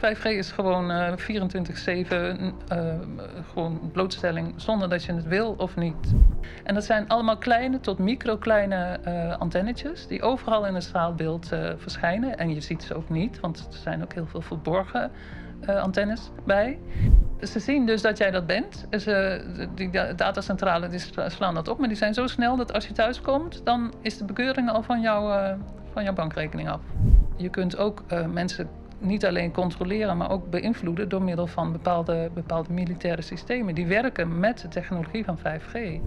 5G is gewoon uh, 24-7 uh, gewoon blootstelling zonder dat je het wil of niet. En dat zijn allemaal kleine tot microkleine uh, antennetjes die overal in het straalbeeld verschijnen. En je ziet ze ook niet, want er zijn ook heel veel verborgen antennes bij. Ze zien dus dat jij dat bent. Ze, die datacentrale die slaan dat op, maar die zijn zo snel dat als je thuis komt, dan is de bekeuring al van, jou, van jouw bankrekening af. Je kunt ook mensen niet alleen controleren, maar ook beïnvloeden door middel van bepaalde, bepaalde militaire systemen. Die werken met de technologie van 5G.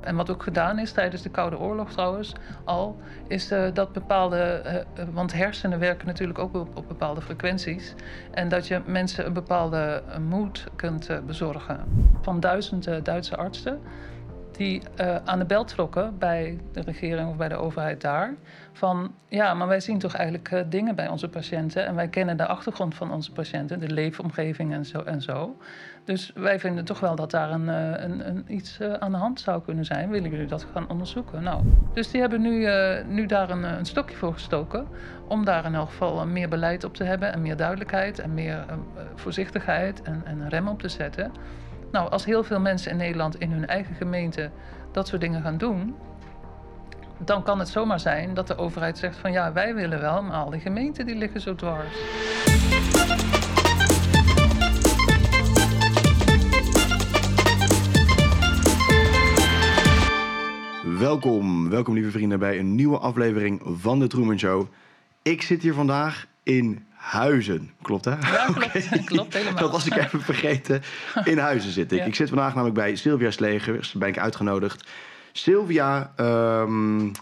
En wat ook gedaan is tijdens de Koude Oorlog trouwens al, is uh, dat bepaalde, uh, want hersenen werken natuurlijk ook op, op, bepaalde frequenties. En dat je mensen een bepaalde moed kunt bezorgen. Van duizenden Duitse artsen die uh, aan de bel trokken bij de regering of bij de overheid daar. Van ja, maar wij zien toch eigenlijk uh, dingen bij onze patiënten. En wij kennen de achtergrond van onze patiënten, de leefomgeving en zo. En zo. Dus wij vinden toch wel dat daar een, uh, een, een iets aan de hand zou kunnen zijn. Willen jullie dat gaan onderzoeken? Nou, dus die hebben nu, nu daar een, een, stokje voor gestoken. Om daar in elk geval meer beleid op te hebben. En meer duidelijkheid en meer voorzichtigheid en, en een rem op te zetten. Nou, als heel veel mensen in Nederland in hun eigen gemeente dat soort dingen gaan doen, dan kan het zomaar zijn dat de overheid zegt van ja, wij willen wel, maar al die gemeenten die liggen zo dwars. Welkom, welkom lieve vrienden bij een nieuwe aflevering van de Truman Show. Ik zit hier vandaag in Huizen. Klopt hè? Ja, klopt. Okay. klopt helemaal. Dat was ik even vergeten. In Huizen zit ik. Ja. Ik zit vandaag namelijk bij Sylvia Sleger. ben ik uitgenodigd. Sylvia um,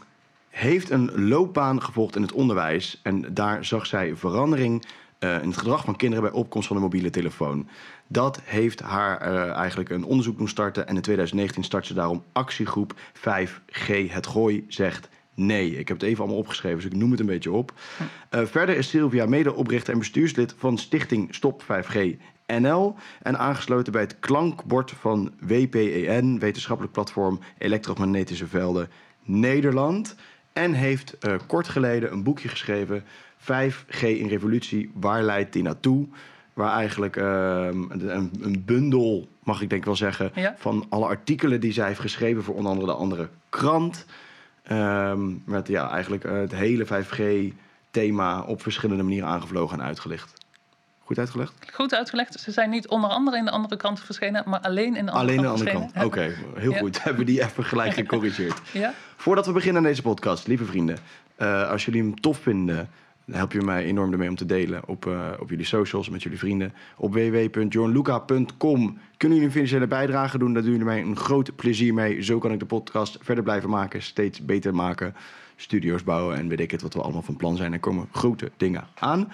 heeft een loopbaan gevolgd in het onderwijs. En daar zag zij verandering uh, in het gedrag van kinderen bij opkomst van de mobiele telefoon. Dat heeft haar uh, eigenlijk een onderzoek doen starten. En in 2019 startte ze daarom actiegroep 5G. Het Gooi zegt Nee, ik heb het even allemaal opgeschreven, dus ik noem het een beetje op. Uh, verder is Sylvia medeoprichter en bestuurslid van Stichting Stop 5G NL en aangesloten bij het klankbord van WPEN, wetenschappelijk platform elektromagnetische velden Nederland. En heeft uh, kort geleden een boekje geschreven, 5G in revolutie, waar leidt die naartoe? Waar eigenlijk uh, een, een, bundel, mag ik denk wel zeggen, ja. van alle artikelen die zij heeft geschreven voor onder andere de andere krant. Um, met ja, eigenlijk uh, het hele 5G-thema op verschillende manieren aangevlogen en uitgelicht. Goed uitgelegd? Goed uitgelegd. Ze zijn niet onder andere in de andere kant verschenen, maar alleen in de andere alleen kant. Alleen de andere kant. Oké, okay, heel ja. goed. Hebben we die even gelijk gecorrigeerd. ja? Voordat we beginnen aan deze podcast, lieve vrienden. Uh, als jullie hem tof vinden, dan help je mij enorm ermee om te delen op, uh, op jullie socials, met jullie vrienden. Op www.johnluca.com kunnen jullie een financiële bijdrage doen. Daar doen jullie mij een groot plezier mee. Zo kan ik de podcast verder blijven maken, steeds beter maken. Studio's bouwen en weet ik het wat we allemaal van plan zijn. Er komen grote dingen aan.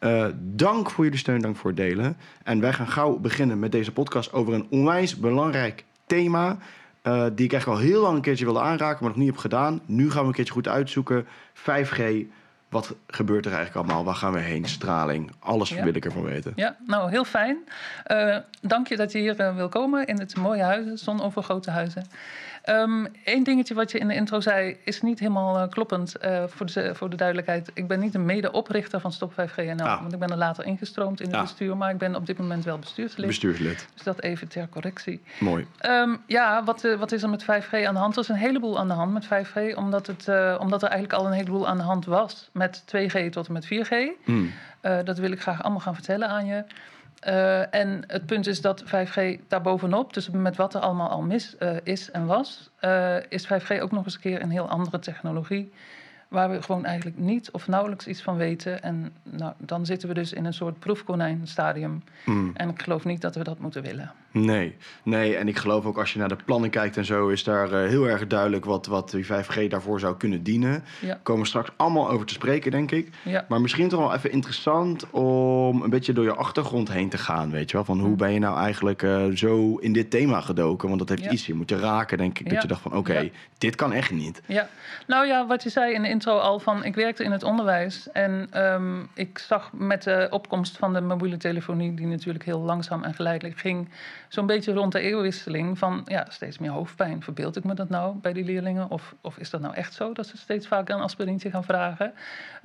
Uh, dank voor jullie steun, dank voor het delen. En wij gaan gauw beginnen met deze podcast over een onwijs belangrijk thema. Uh, die ik eigenlijk al heel lang een keertje wilde aanraken, maar nog niet heb gedaan. Nu gaan we een keertje goed uitzoeken. 5G, wat gebeurt er eigenlijk allemaal? Waar gaan we heen? Straling, alles ja. wil ik ervan weten. Ja, nou heel fijn. Uh, dank je dat je hier uh, wil komen in het mooie huizen, zonovergrote huizen. Eén um, dingetje wat je in de intro zei is niet helemaal uh, kloppend uh, voor, de, voor de duidelijkheid. Ik ben niet een medeoprichter van Stop 5G NL, ah. want ik ben er later ingestroomd in het ah. bestuur, maar ik ben op dit moment wel bestuurslid. Bestuurslid. Dus dat even ter correctie. Mooi. Um, ja, wat, uh, wat is er met 5G aan de hand? Er is een heleboel aan de hand met 5G, omdat, het, omdat er eigenlijk al een heleboel aan de hand was met 2G tot en met 4G. Mm. dat wil ik graag allemaal gaan vertellen aan je. Uh, en het punt is dat 5G daarbovenop, dus met wat er allemaal al mis uh, is en was, uh, is 5G ook nog eens een keer een heel andere technologie. Waar we gewoon eigenlijk niet of nauwelijks iets van weten. En nou, dan zitten we dus in een soort proefkonijnstadium. Mm. En ik geloof niet dat we dat moeten willen. Nee, nee, en ik geloof ook als je naar de plannen kijkt en zo, is daar uh, heel erg duidelijk wat, wat die 5G daarvoor zou kunnen dienen. Ja. Komen we straks allemaal over te spreken, denk ik. Ja. Maar misschien toch wel even interessant om een beetje door je achtergrond heen te gaan, weet je wel? Van hoe mm. ben je nou eigenlijk uh, zo in dit thema gedoken? Want dat heeft ja. iets, je moet je raken, denk ik, dat je dacht van oké, okay, dit kan echt niet. Ja, nou ja, wat je zei in de intro al van, ik werkte in het onderwijs en ehm, ik zag met de opkomst van de mobiele telefonie, die natuurlijk heel langzaam en geleidelijk ging, zo'n beetje rond de eeuwwisseling van ja, steeds meer hoofdpijn. Verbeeld ik me dat nou bij die leerlingen? Of, of is dat nou echt zo dat ze steeds vaker een aspirintje gaan vragen?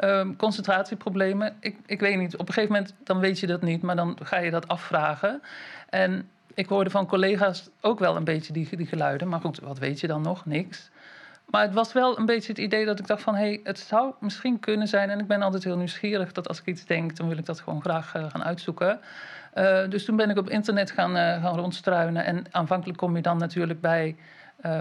Um, concentratieproblemen, ik, ik weet niet. Op een gegeven moment dan weet je dat niet, maar dan ga je dat afvragen. En ik hoorde van collega's ook wel een beetje die, die geluiden. Maar goed, wat weet je dan nog? Niks. Maar het was wel een beetje het idee dat ik dacht van... hé, hey, het zou misschien kunnen zijn... en ik ben altijd heel nieuwsgierig dat als ik iets denk... dan wil ik dat gewoon graag uh, gaan uitzoeken. Uh, dus toen ben ik op internet gaan, uh, gaan rondstruinen. En aanvankelijk kom je dan natuurlijk bij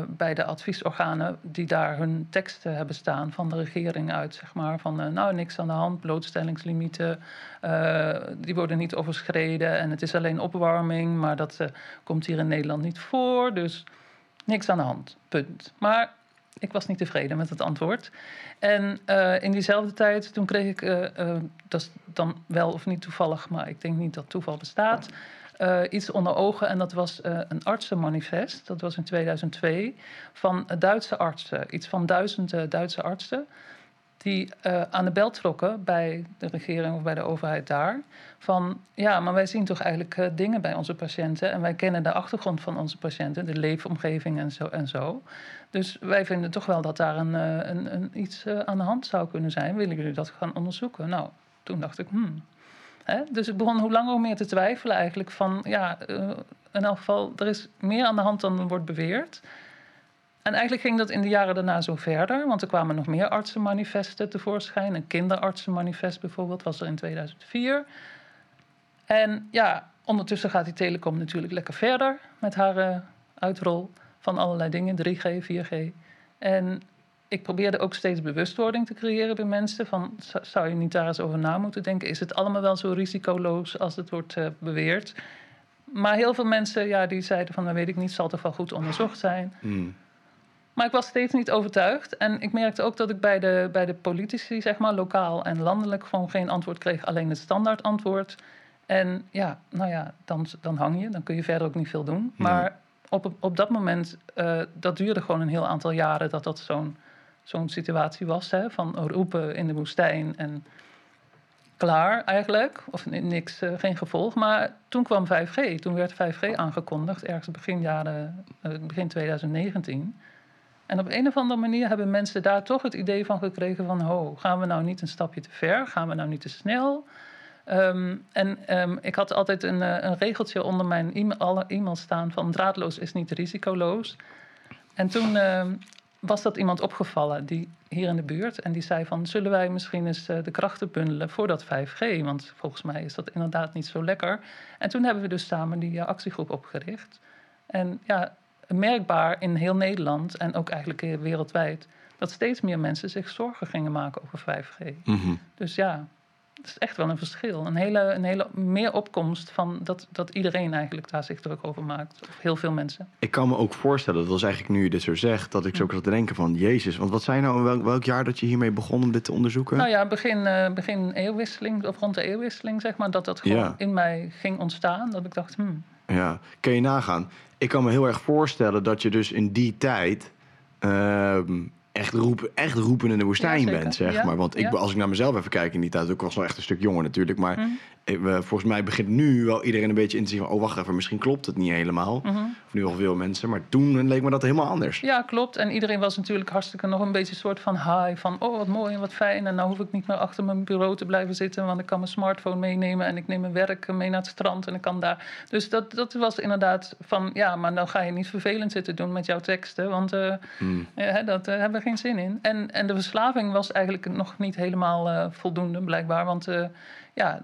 bij de adviesorganen die daar hun teksten hebben staan van de regering uit, zeg maar. Van nou, niks aan de hand, blootstellingslimieten, die worden niet overschreden en het is alleen opwarming, maar dat komt hier in Nederland niet voor, dus niks aan de hand, punt. Maar ik was niet tevreden met het antwoord. En in diezelfde tijd, toen kreeg ik, dat is dan wel of niet toevallig, maar ik denk niet dat toeval bestaat iets onder ogen. En dat was een artsenmanifest. Dat was in 2002. Van Duitse artsen. Iets van duizend uh, Duitse artsen. Die aan de bel trokken bij de regering of bij de overheid daar. Van ja, maar wij zien toch eigenlijk dingen bij onze patiënten. En wij kennen de achtergrond van onze patiënten. De leefomgeving en zo. En zo. Dus wij vinden toch wel dat daar een, een, een iets aan de hand zou kunnen zijn. Willen jullie dat gaan onderzoeken? Nou, toen dacht ik, hmm, Hè? Dus ik begon hoe langer hoe meer te twijfelen eigenlijk van ja, in elk geval, er is meer aan de hand dan wordt beweerd. En eigenlijk ging dat in de jaren daarna zo verder, want er kwamen nog meer artsenmanifesten tevoorschijn. Een kinderartsenmanifest bijvoorbeeld was er in 2004. En ja, ondertussen gaat die telecom natuurlijk lekker verder met haar uh, uitrol van allerlei dingen, 3G, 4G. En ik probeerde ook steeds bewustwording te creëren bij mensen. Van, zou je niet daar eens over na moeten denken? Is het allemaal wel zo risicoloos als het wordt uh, beweerd? Maar heel veel mensen ja, die zeiden van, dat weet ik niet, zal toch wel goed onderzocht zijn. Mm. Maar ik was steeds niet overtuigd. En ik merkte ook dat ik bij de, bij de politici, zeg maar, lokaal en landelijk, gewoon geen antwoord kreeg. Alleen het standaard antwoord. En ja, nou ja, dan, dan hang je. Dan kun je verder ook niet veel doen. Maar op, op dat moment, uh, dat duurde gewoon een heel aantal jaren dat dat zo'n zo'n situatie was. Hè, van roepen in de woestijn en klaar eigenlijk. Of niks, uh, geen gevolg. Maar toen kwam 5G. Toen werd 5G aangekondigd, ergens begin, jaren, uh, begin 2019. En op een of andere manier hebben mensen daar toch het idee van gekregen van... ho, gaan we nou niet een stapje te ver? Gaan we nou niet te snel? Um, en um, ik had altijd een, uh, een regeltje onder mijn e alle e-mails staan van... draadloos is niet risicoloos. En toen um, was dat iemand opgevallen die hier in de buurt. En die zei van, zullen wij misschien eens eh, de krachten bundelen voor dat 5G? Want volgens mij is dat inderdaad niet zo lekker. En toen hebben we dus samen die uh, actiegroep opgericht. En ja, merkbaar in heel Nederland en ook eigenlijk wereldwijd... dat steeds meer mensen zich zorgen gingen maken over 5G. Mm -hmm. Dus ja, dat is echt wel een verschil. Een hele, een hele meer opkomst van dat, dat iedereen eigenlijk daar zich druk over maakt. Of heel veel mensen. Ik kan me ook voorstellen, dat was eigenlijk nu je dit zo zegt, dat ik zo zat te denken van Jezus, want wat zijn nou welk, welk jaar dat je hiermee begon om dit te onderzoeken? Nou ja, begin, uh, begin eeuwwisseling, of rond de eeuwwisseling zeg maar, dat dat gewoon ja. in mij ging ontstaan. Dat ik dacht, hmm. Ja, kun je nagaan. Ik kan me heel erg voorstellen dat je dus in die tijd. Uh, echt, roepen, echt roepen in de woestijn ja, bent, zeg maar. Want ik, als ik naar mezelf even kijk in die tijd, ik was wel echt een stuk jonger natuurlijk, maar mm. volgens mij begint nu wel iedereen een beetje in te zien van, oh wacht even, misschien klopt het niet helemaal. Mm -hmm. Of nu al veel mensen, maar toen leek me dat helemaal anders. Ja, klopt. En iedereen was natuurlijk hartstikke nog een beetje een soort van high, van oh wat mooi en wat fijn. En nou hoef ik niet meer achter mijn bureau te blijven zitten, want ik kan mijn smartphone meenemen en ik neem mijn werk mee naar het strand en ik kan daar. Dus dat, dat was inderdaad van, ja, maar dan ga je niet vervelend zitten doen met jouw teksten, want uh, mm. ja, dat uh, hebben geen zin in. En, en de verslaving was eigenlijk nog niet helemaal uh, voldoende, blijkbaar. Want uh, ja,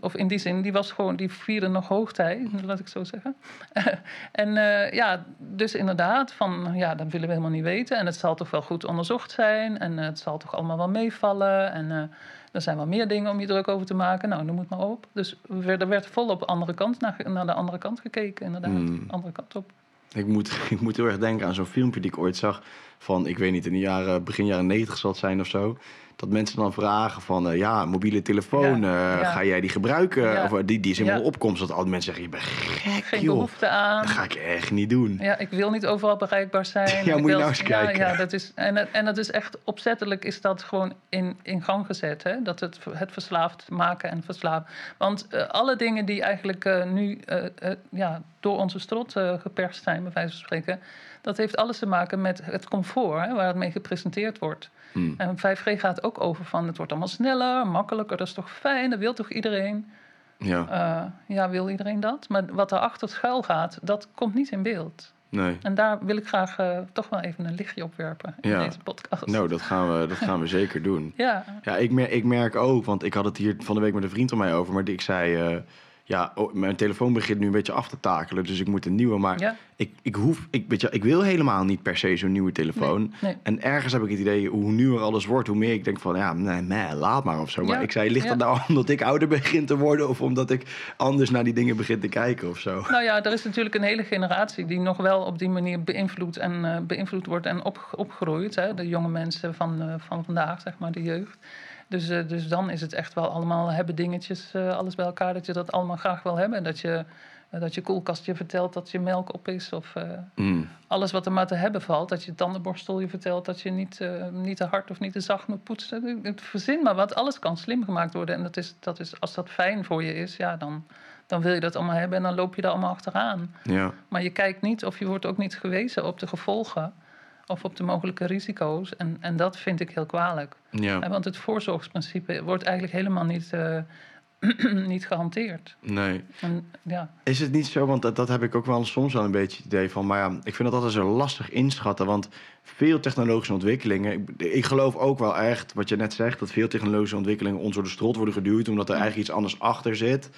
of in die zin, die was gewoon, die vierde nog hoogtij, laat ik zo zeggen. en uh, ja, dus inderdaad, van ja, dat willen we helemaal niet weten. En het zal toch wel goed onderzocht zijn. En het zal toch allemaal wel meevallen. En er zijn wel meer dingen om je druk over te maken. Nou, noem het maar op. Dus er werd vol op de andere kant, naar, naar de andere kant gekeken, inderdaad. Mm. andere kant op. Ik moet, ik moet heel erg denken aan zo'n filmpje die ik ooit zag van, ik weet niet, in de jaren, begin jaren negentig zal het zijn of zo. Dat mensen dan vragen van... eh, ja, mobiele telefoon, Ja, eh, ja. ga jij die gebruiken? Of, eh, die, die is helemaal opkomst. Dat alle mensen zeggen, je bent gek, Geen joh. behoefte aan. Dat ga ik echt niet doen. Ja, ik wil niet overal bereikbaar zijn. Ja, Ik moet je nou eens kijken. Ja, dat is, en, het- en dat is echt opzettelijk is dat gewoon in, in gang gezet. Hè? Dat het, het verslaafd maken en verslaven. Want alle dingen die eigenlijk nu ja, door onze strot geperst zijn, bij wijze van spreken... dat heeft alles te maken met het comfort hè, waar het mee gepresenteerd wordt. Hmm. En 5G gaat ook over van het wordt allemaal sneller, makkelijker. Dat is toch fijn, dat wil toch iedereen? Ja, Eh, ja, wil iedereen dat? Maar wat daarachter schuil gaat, dat komt niet in beeld. nee. En daar wil ik graag eh, toch wel even een lichtje op werpen in Ja. deze podcast. Nou, dat gaan we, dat gaan we zeker doen. Ja, Ja, ik merk, ik merk ook, want ik had het hier van de week met een vriend van mij over, maar ik zei, eh, ja, oh, mijn telefoon begint nu een beetje af te takelen, dus ik moet een nieuwe. Maar ja. ik, ik hoef, ik, weet je, ik wil helemaal niet per se zo'n nieuwe telefoon. Nee. En ergens heb ik het idee, hoe nieuwer alles wordt, hoe meer ik denk van, ja, nee, nee laat maar of zo. Maar Ja, ik zei, ligt dat nou omdat ik ouder begin te worden of omdat ik anders naar die dingen begin te kijken of zo? Nou ja, er is natuurlijk een hele generatie die nog wel op die manier beïnvloed, en, eh, beïnvloed wordt en op, opgegroeid. Hè? De jonge mensen van, eh, van vandaag, zeg maar, de jeugd. Dus, eh, dus dan is het echt wel allemaal hebben dingetjes, eh, alles bij elkaar, dat je dat allemaal graag wil hebben. Dat je, eh, dat je koelkast je vertelt dat je melk op is of... Mm, alles wat er maar te hebben valt. Dat je tandenborstel je vertelt dat je niet, niet te hard of niet te zacht moet poetsen. Het verzin maar wat, alles kan slim gemaakt worden. En dat is, dat is, als dat fijn voor je is, ja, dan, dan wil je dat allemaal hebben en dan loop je er allemaal achteraan. ja, Maar je kijkt niet of je wordt ook niet gewezen op de gevolgen of op de mogelijke risico's. En, en dat vind ik heel kwalijk. ja, Eh, Want het voorzorgsprincipe wordt eigenlijk helemaal niet, eh, niet gehanteerd. nee. En, ja, Is het niet zo, want dat, dat heb ik ook wel soms wel een beetje het idee van. Maar ja, ik vind dat altijd zo lastig inschatten. Want veel technologische ontwikkelingen. Ik, ik geloof ook wel echt, wat je net zegt, dat veel technologische ontwikkelingen ons door de strot worden geduwd. Omdat er eigenlijk iets anders achter zit.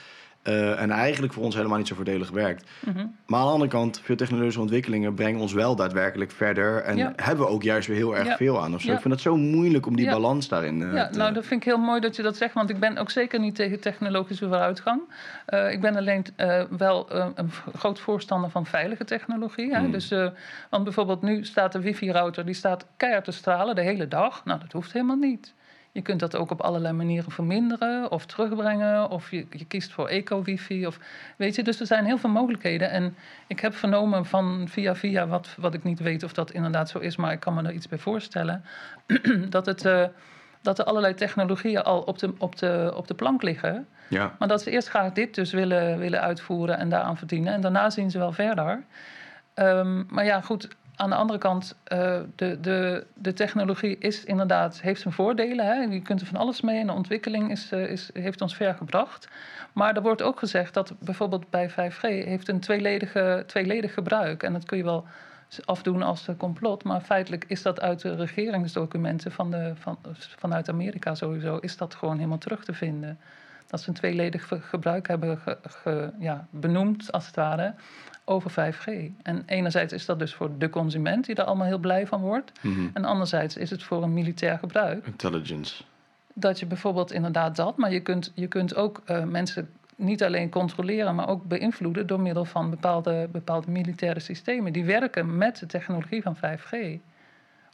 Eh, en eigenlijk voor ons helemaal niet zo voordelig werkt. mhm. Maar aan de andere kant, veel technologische ontwikkelingen brengen ons wel daadwerkelijk verder. En Ja. hebben we ook juist weer heel erg Ja. veel aan of zo. Ja. Ik vind het zo moeilijk om die Ja. balans daarin eh, Ja, te... nou, dat vind ik heel mooi dat je dat zegt, want ik ben ook zeker niet tegen technologische vooruitgang. Eh, ik ben alleen wel een groot voorstander van veilige technologie. Hè? Hmm. Dus, want bijvoorbeeld nu staat de wifi-router, die staat keihard te stralen de hele dag. Nou, dat hoeft helemaal niet. Je kunt dat ook op allerlei manieren verminderen of terugbrengen. Of je, je kiest voor eco-wifi. Of, weet je, dus er zijn heel veel mogelijkheden. En ik heb vernomen van via via, wat, wat ik niet weet of dat inderdaad zo is, maar ik kan me er iets bij voorstellen. dat, het, eh, dat er allerlei technologieën al op de, op de, op de plank liggen. Ja, Maar dat ze eerst graag dit dus willen, willen uitvoeren en daaraan verdienen. En daarna zien ze wel verder. Ehm, maar ja, goed. Aan de andere kant, eh, de, de, de technologie is inderdaad, heeft zijn voordelen. Hè? Je kunt er van alles mee en de ontwikkeling is, eh, is, heeft ons ver gebracht. Maar er wordt ook gezegd dat bijvoorbeeld bij 5G heeft een tweeledige, tweeledig gebruik. En dat kun je wel afdoen als complot. Maar feitelijk is dat uit de regeringsdocumenten van de, van, vanuit Amerika sowieso, is dat gewoon helemaal terug te vinden. Dat ze een tweeledig gebruik hebben ge- ge- ja, benoemd, als het ware, over 5G. En enerzijds is dat dus voor de consument, die er allemaal heel blij van wordt. mhm. En anderzijds is het voor een militair gebruik. intelligence. Dat je bijvoorbeeld inderdaad dat, maar je kunt, je kunt ook eh, mensen niet alleen controleren, maar ook beïnvloeden door middel van bepaalde, bepaalde militaire systemen. Die werken met de technologie van 5G.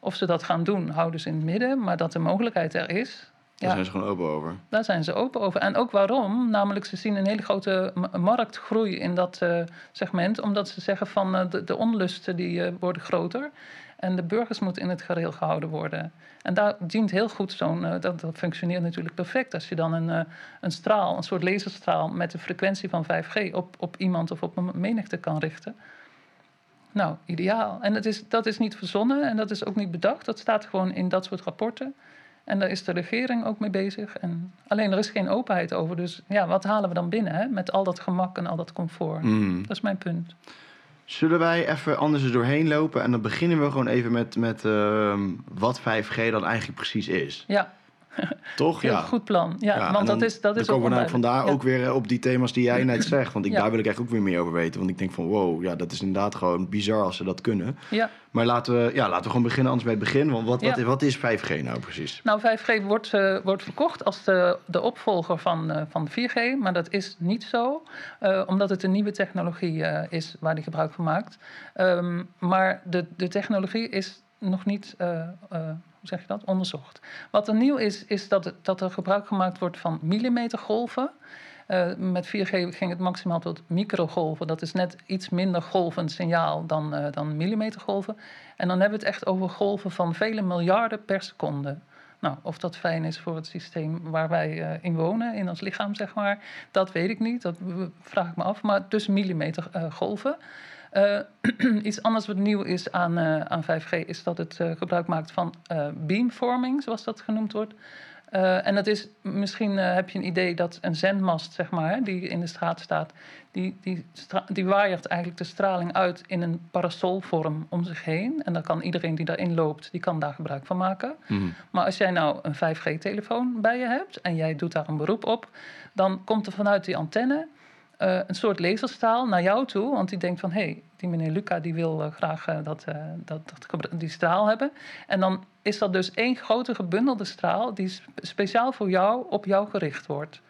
Of ze dat gaan doen, houden ze in het midden, maar dat de mogelijkheid er is. Daar zijn ze gewoon open over. daar zijn ze open over. En ook waarom? Namelijk, ze zien een hele grote ma- marktgroei in dat eh, segment. Omdat ze zeggen van eh, de, de onlusten die eh, worden groter. En de burgers moeten in het gareel gehouden worden. En daar dient heel goed zo'n... dat, dat functioneert natuurlijk perfect. Als je dan een, een straal, een soort laserstraal... met de frequentie van 5G op, op iemand of op een menigte kan richten. Nou, ideaal. En dat is, dat is niet verzonnen en dat is ook niet bedacht. Dat staat gewoon in dat soort rapporten. En daar is de regering ook mee bezig. En alleen er is geen openheid over. Dus ja, wat halen we dan binnen hè? met al dat gemak en al dat comfort? Mhm. Dat is mijn punt. Zullen wij even anders er doorheen lopen en dan beginnen we gewoon even met, met ehm, wat 5G dan eigenlijk precies is. Ja, Toch? heel Ja. goed plan. Ja, want dan- dat is, dat is dan ook komen we nou vandaar Ja. ook weer eh, op die thema's die jij net zegt. Want ik, Ja. daar wil ik eigenlijk ook weer meer over weten. Want ik denk van wow, ja, dat is inderdaad gewoon bizar als ze dat kunnen. Ja. Maar laten we, ja, laten we gewoon beginnen anders bij het begin. Want wat, wat, wat is 5G nou precies? Nou, 5G wordt, eh, wordt verkocht als de, de opvolger van, eh, van 4G, maar dat is niet zo, eh, omdat het een nieuwe technologie is waar die gebruik van maakt. Ehm, maar de, de technologie is nog niet, zeg je dat, onderzocht. Wat er nieuw is, is dat, dat er gebruik gemaakt wordt van millimetergolven. Uh, met 4G ging het maximaal tot microgolven. Dat is net iets minder golvend signaal dan, uh, dan millimetergolven. En dan hebben we het echt over golven van vele miljarden per seconde. Nou, of dat fijn is voor het systeem waar wij uh, in wonen, in ons lichaam, zeg maar, dat weet ik niet. Dat vraag ik me af. Maar dus millimetergolven. Uh, iets anders wat nieuw is aan, uh, aan 5G is dat het uh, gebruik maakt van beamforming, zoals dat genoemd wordt. en dat is, misschien heb je een idee dat een zendmast, zeg maar, die in de straat staat, die, die, die waaiert eigenlijk de straling uit in een parasolvorm om zich heen. En dan kan iedereen die daarin loopt, die kan daar gebruik van maken. Mm. Maar als jij nou een 5G-telefoon bij je hebt en jij doet daar een beroep op, dan komt er vanuit die antenne uh, een soort laserstraal naar jou toe. Want die denkt van, hé, hey, die meneer Luca die wil uh, graag uh, dat, dat, dat, die straal hebben. En dan is dat dus één grote gebundelde straal die speciaal voor jou op jou gericht wordt.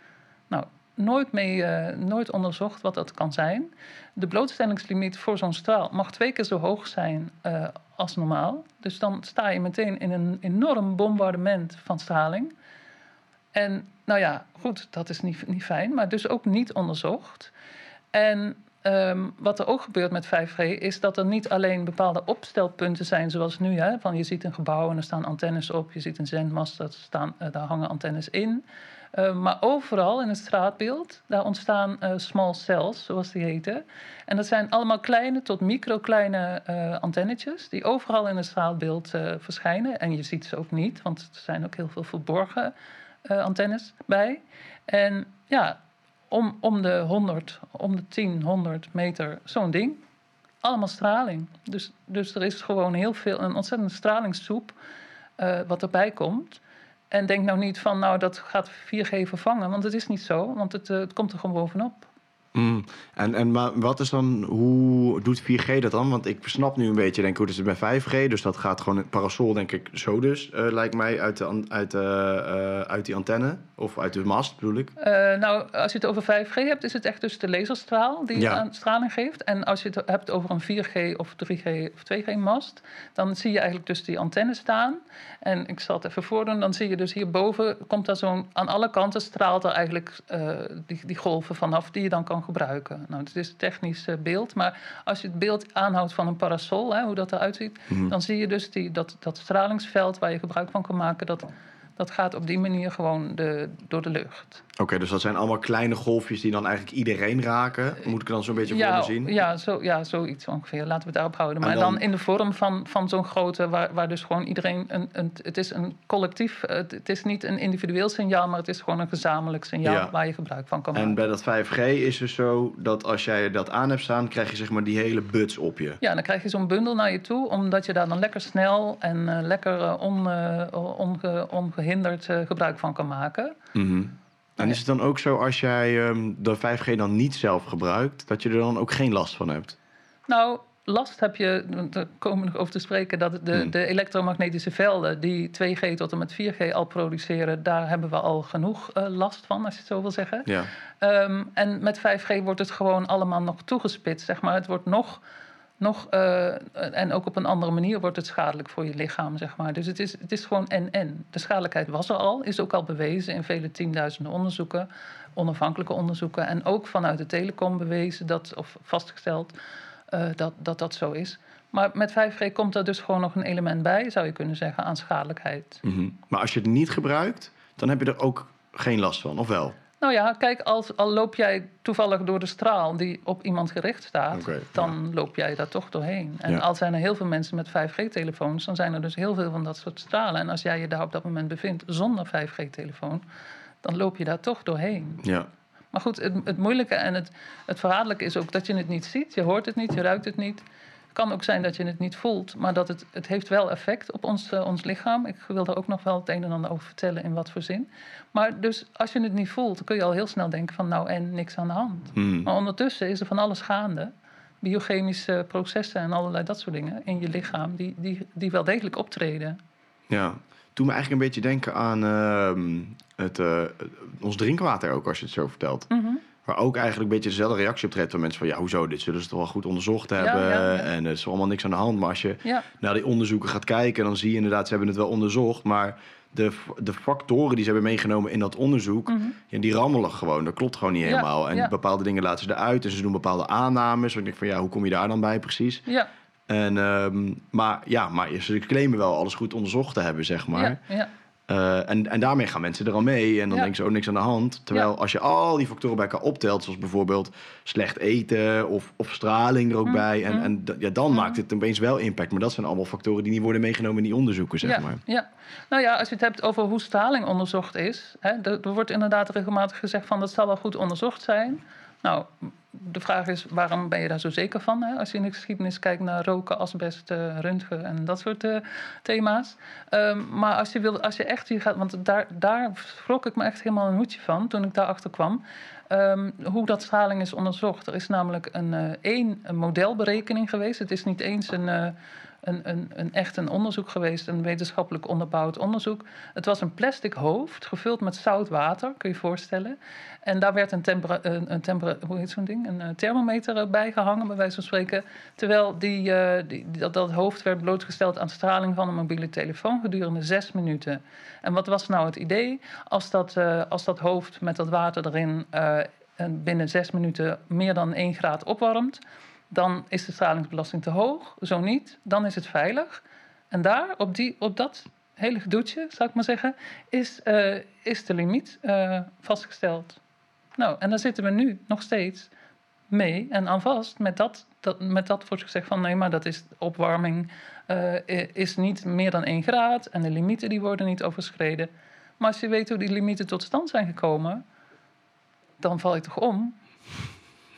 Nou, nooit, mee, nooit onderzocht wat dat kan zijn. De blootstellingslimiet voor zo'n straal mag twee keer zo hoog zijn als normaal. Dus dan sta je meteen in een enorm bombardement van straling. En nou ja, goed, dat is niet, niet fijn, maar dus ook niet onderzocht. En um, wat er ook gebeurt met 5G is dat er niet alleen bepaalde opstelpunten zijn, zoals nu. Hè, van je ziet een gebouw en er staan antennes op, je ziet een zendmast, daar, staan, uh, daar hangen antennes in. Uh, maar overal in het straatbeeld, daar ontstaan uh, small cells, zoals die heten. En dat zijn allemaal kleine tot microkleine uh, antennetjes die overal in het straatbeeld verschijnen. En je ziet ze ook niet, want er zijn ook heel veel verborgen antennes bij. En ja, om, om de 100, om de 10, 100 meter zo'n ding. Allemaal straling. Dus, dus er is gewoon heel veel, een ontzettende stralingssoep uh, wat erbij komt. En denk nou niet van, nou dat gaat 4G vervangen, want het is niet zo, want het, uh, het komt er gewoon bovenop. Mm. En, en maar wat is dan, hoe doet 4G dat dan? Want ik snap nu een beetje, denk ik, hoe het is bij 5G. Dus dat gaat gewoon, parasol denk ik zo dus, uh, lijkt mij, uit, de, uit, uh, uh, uit die antenne. Of uit de mast, bedoel ik. nou, als je het over 5G hebt, is het echt dus de laserstraal die ja. straling geeft. En als je het hebt over een 4G of 3G of 2G mast, dan zie je eigenlijk dus die antenne staan. En ik zal het even voordoen, dan zie je dus hierboven, komt daar zo'n, aan alle kanten straalt er eigenlijk die, die golven vanaf die je dan kan gebruiken. Nou, het is een technisch uh, beeld, maar als je het beeld aanhoudt van een parasol, hè, hoe dat eruit ziet, mm. dan zie je dus die, dat, dat stralingsveld waar je gebruik van kan maken, dat dat gaat op die manier gewoon de, door de lucht. Oké, dus dat zijn allemaal kleine golfjes die dan eigenlijk iedereen raken. Moet ik dan zo'n beetje ja, voor me zien? Ja, zo, ja, zoiets ongeveer. Laten we het daarop houden. Maar dan, dan, in de vorm van, van zo'n grote, waar, waar dus gewoon iedereen... Een, een, het is een collectief, het, is niet een individueel signaal... maar het is gewoon een gezamenlijk signaal ja. waar je gebruik van kan maken. En bij dat 5G is het zo dat als jij dat aan hebt staan... krijg je zeg maar die hele buts op je. Ja, dan krijg je zo'n bundel naar je toe... omdat je daar dan lekker snel en uh, lekker uh, onge, ongehinderd gebruik van kan maken. Mm -hmm. En is het dan ook zo als jij um, de 5G dan niet zelf gebruikt, dat je er dan ook geen last van hebt? Nou, last heb je, daar komen we nog over te spreken, dat de, hmm. de elektromagnetische velden die 2G tot en met 4G al produceren, daar hebben we al genoeg uh, last van, als je het zo wil zeggen. Ja. Um, en met 5G wordt het gewoon allemaal nog toegespitst, zeg maar. Het wordt nog nog, uh, en ook op een andere manier wordt het schadelijk voor je lichaam, zeg maar. Dus het is, het is gewoon en-en. De schadelijkheid was er al, is ook al bewezen in vele tienduizenden onderzoeken, onafhankelijke onderzoeken, en ook vanuit de telecom bewezen, dat, of vastgesteld, uh, dat, dat dat zo is. Maar met 5G komt er dus gewoon nog een element bij, zou je kunnen zeggen, aan schadelijkheid. -hmm. Maar als je het niet gebruikt, dan heb je er ook geen last van, of wel? Nou ja, kijk, als, al loop jij toevallig door de straal die op iemand gericht staat, okay, dan ja. loop jij daar toch doorheen. En ja. al zijn er heel veel mensen met 5G-telefoons, dan zijn er dus heel veel van dat soort stralen. En als jij je daar op dat moment bevindt zonder 5G-telefoon, dan loop je daar toch doorheen. Ja. Maar goed, het, het moeilijke en het, het verraderlijke is ook dat je het niet ziet. Je hoort het niet, je ruikt het niet kan ook zijn dat je het niet voelt, maar dat het, het heeft wel effect op ons, uh, ons lichaam. Ik wil daar ook nog wel het een en ander over vertellen in wat voor zin. Maar dus als je het niet voelt, dan kun je al heel snel denken van nou en niks aan de hand. Hmm. Maar ondertussen is er van alles gaande. Biochemische processen en allerlei dat soort dingen in je lichaam die, die, die wel degelijk optreden. Ja, toen me eigenlijk een beetje denken aan uh, het, uh, ons drinkwater ook, als je het zo vertelt. Mm -hmm. Waar ook eigenlijk een beetje dezelfde reactie optreedt van mensen van ja, hoezo, dit zullen ze toch wel goed onderzocht hebben. ja, ja. En er is allemaal niks aan de hand. Maar als je naar die onderzoeken gaat kijken, dan zie je inderdaad, ze hebben het wel onderzocht. Maar de, de factoren die ze hebben meegenomen in dat onderzoek, ja, die rammelen gewoon. Dat klopt gewoon niet helemaal. En bepaalde dingen laten ze eruit. En ze doen bepaalde aannames. ik denk van ja, hoe kom je daar dan bij precies? Ja, En, ehm, maar ja, maar ze claimen wel alles goed onderzocht te hebben, zeg maar. ja, Eh, en, en daarmee gaan mensen er al mee. En dan Ja. denken ze ook niks aan de hand. Terwijl Ja. als je al die factoren bij elkaar optelt, zoals bijvoorbeeld slecht eten of, of straling er ook Mm, bij. En, en d- ja, dan maakt het opeens wel impact. Maar dat zijn allemaal factoren die niet worden meegenomen in die onderzoeken, zeg ja, maar. ja. Nou ja, als je het hebt over hoe straling onderzocht is. Hè, er, er wordt inderdaad regelmatig gezegd van dat zal wel goed onderzocht zijn. Nou, de vraag is waarom ben je daar zo zeker van? Hè? Als je in de geschiedenis kijkt naar roken, asbest, eh, röntgen en dat soort eh, thema's. Ehm, maar als je, wil, als je echt hier gaat, want daar, daar schrok ik me echt helemaal een hoedje van toen ik daarachter kwam. Ehm, hoe dat straling is onderzocht. Er is namelijk een, eh, één een modelberekening geweest. Het is niet eens een, een, een, een echt een onderzoek geweest, een wetenschappelijk onderbouwd onderzoek. Het was een plastic hoofd gevuld met zout water, kun je voorstellen. En daar werd een, een, een hoe heet zo'n ding? een eh, thermometer eh, bij gehangen, bij wijze van spreken. Terwijl die, eh, die, dat, dat hoofd werd blootgesteld aan straling van een mobiele telefoon gedurende zes minuten. En wat was nou het idee? Als dat, als dat hoofd met dat water erin en binnen zes minuten meer dan 1 graad opwarmt, dan is de stralingsbelasting te hoog. Zo niet, dan is het veilig. En daar, op, die, op dat hele gedoetje, zou ik maar zeggen, is, eh, is de limiet eh, vastgesteld. Nou, en daar zitten we nu nog steeds mee en aan vast met dat, met dat wordt gezegd van nee, maar dat is opwarming eh, is niet meer dan 1 graad en de limieten die worden niet overschreden. Maar als je weet hoe die limieten tot stand zijn gekomen, dan val je toch om?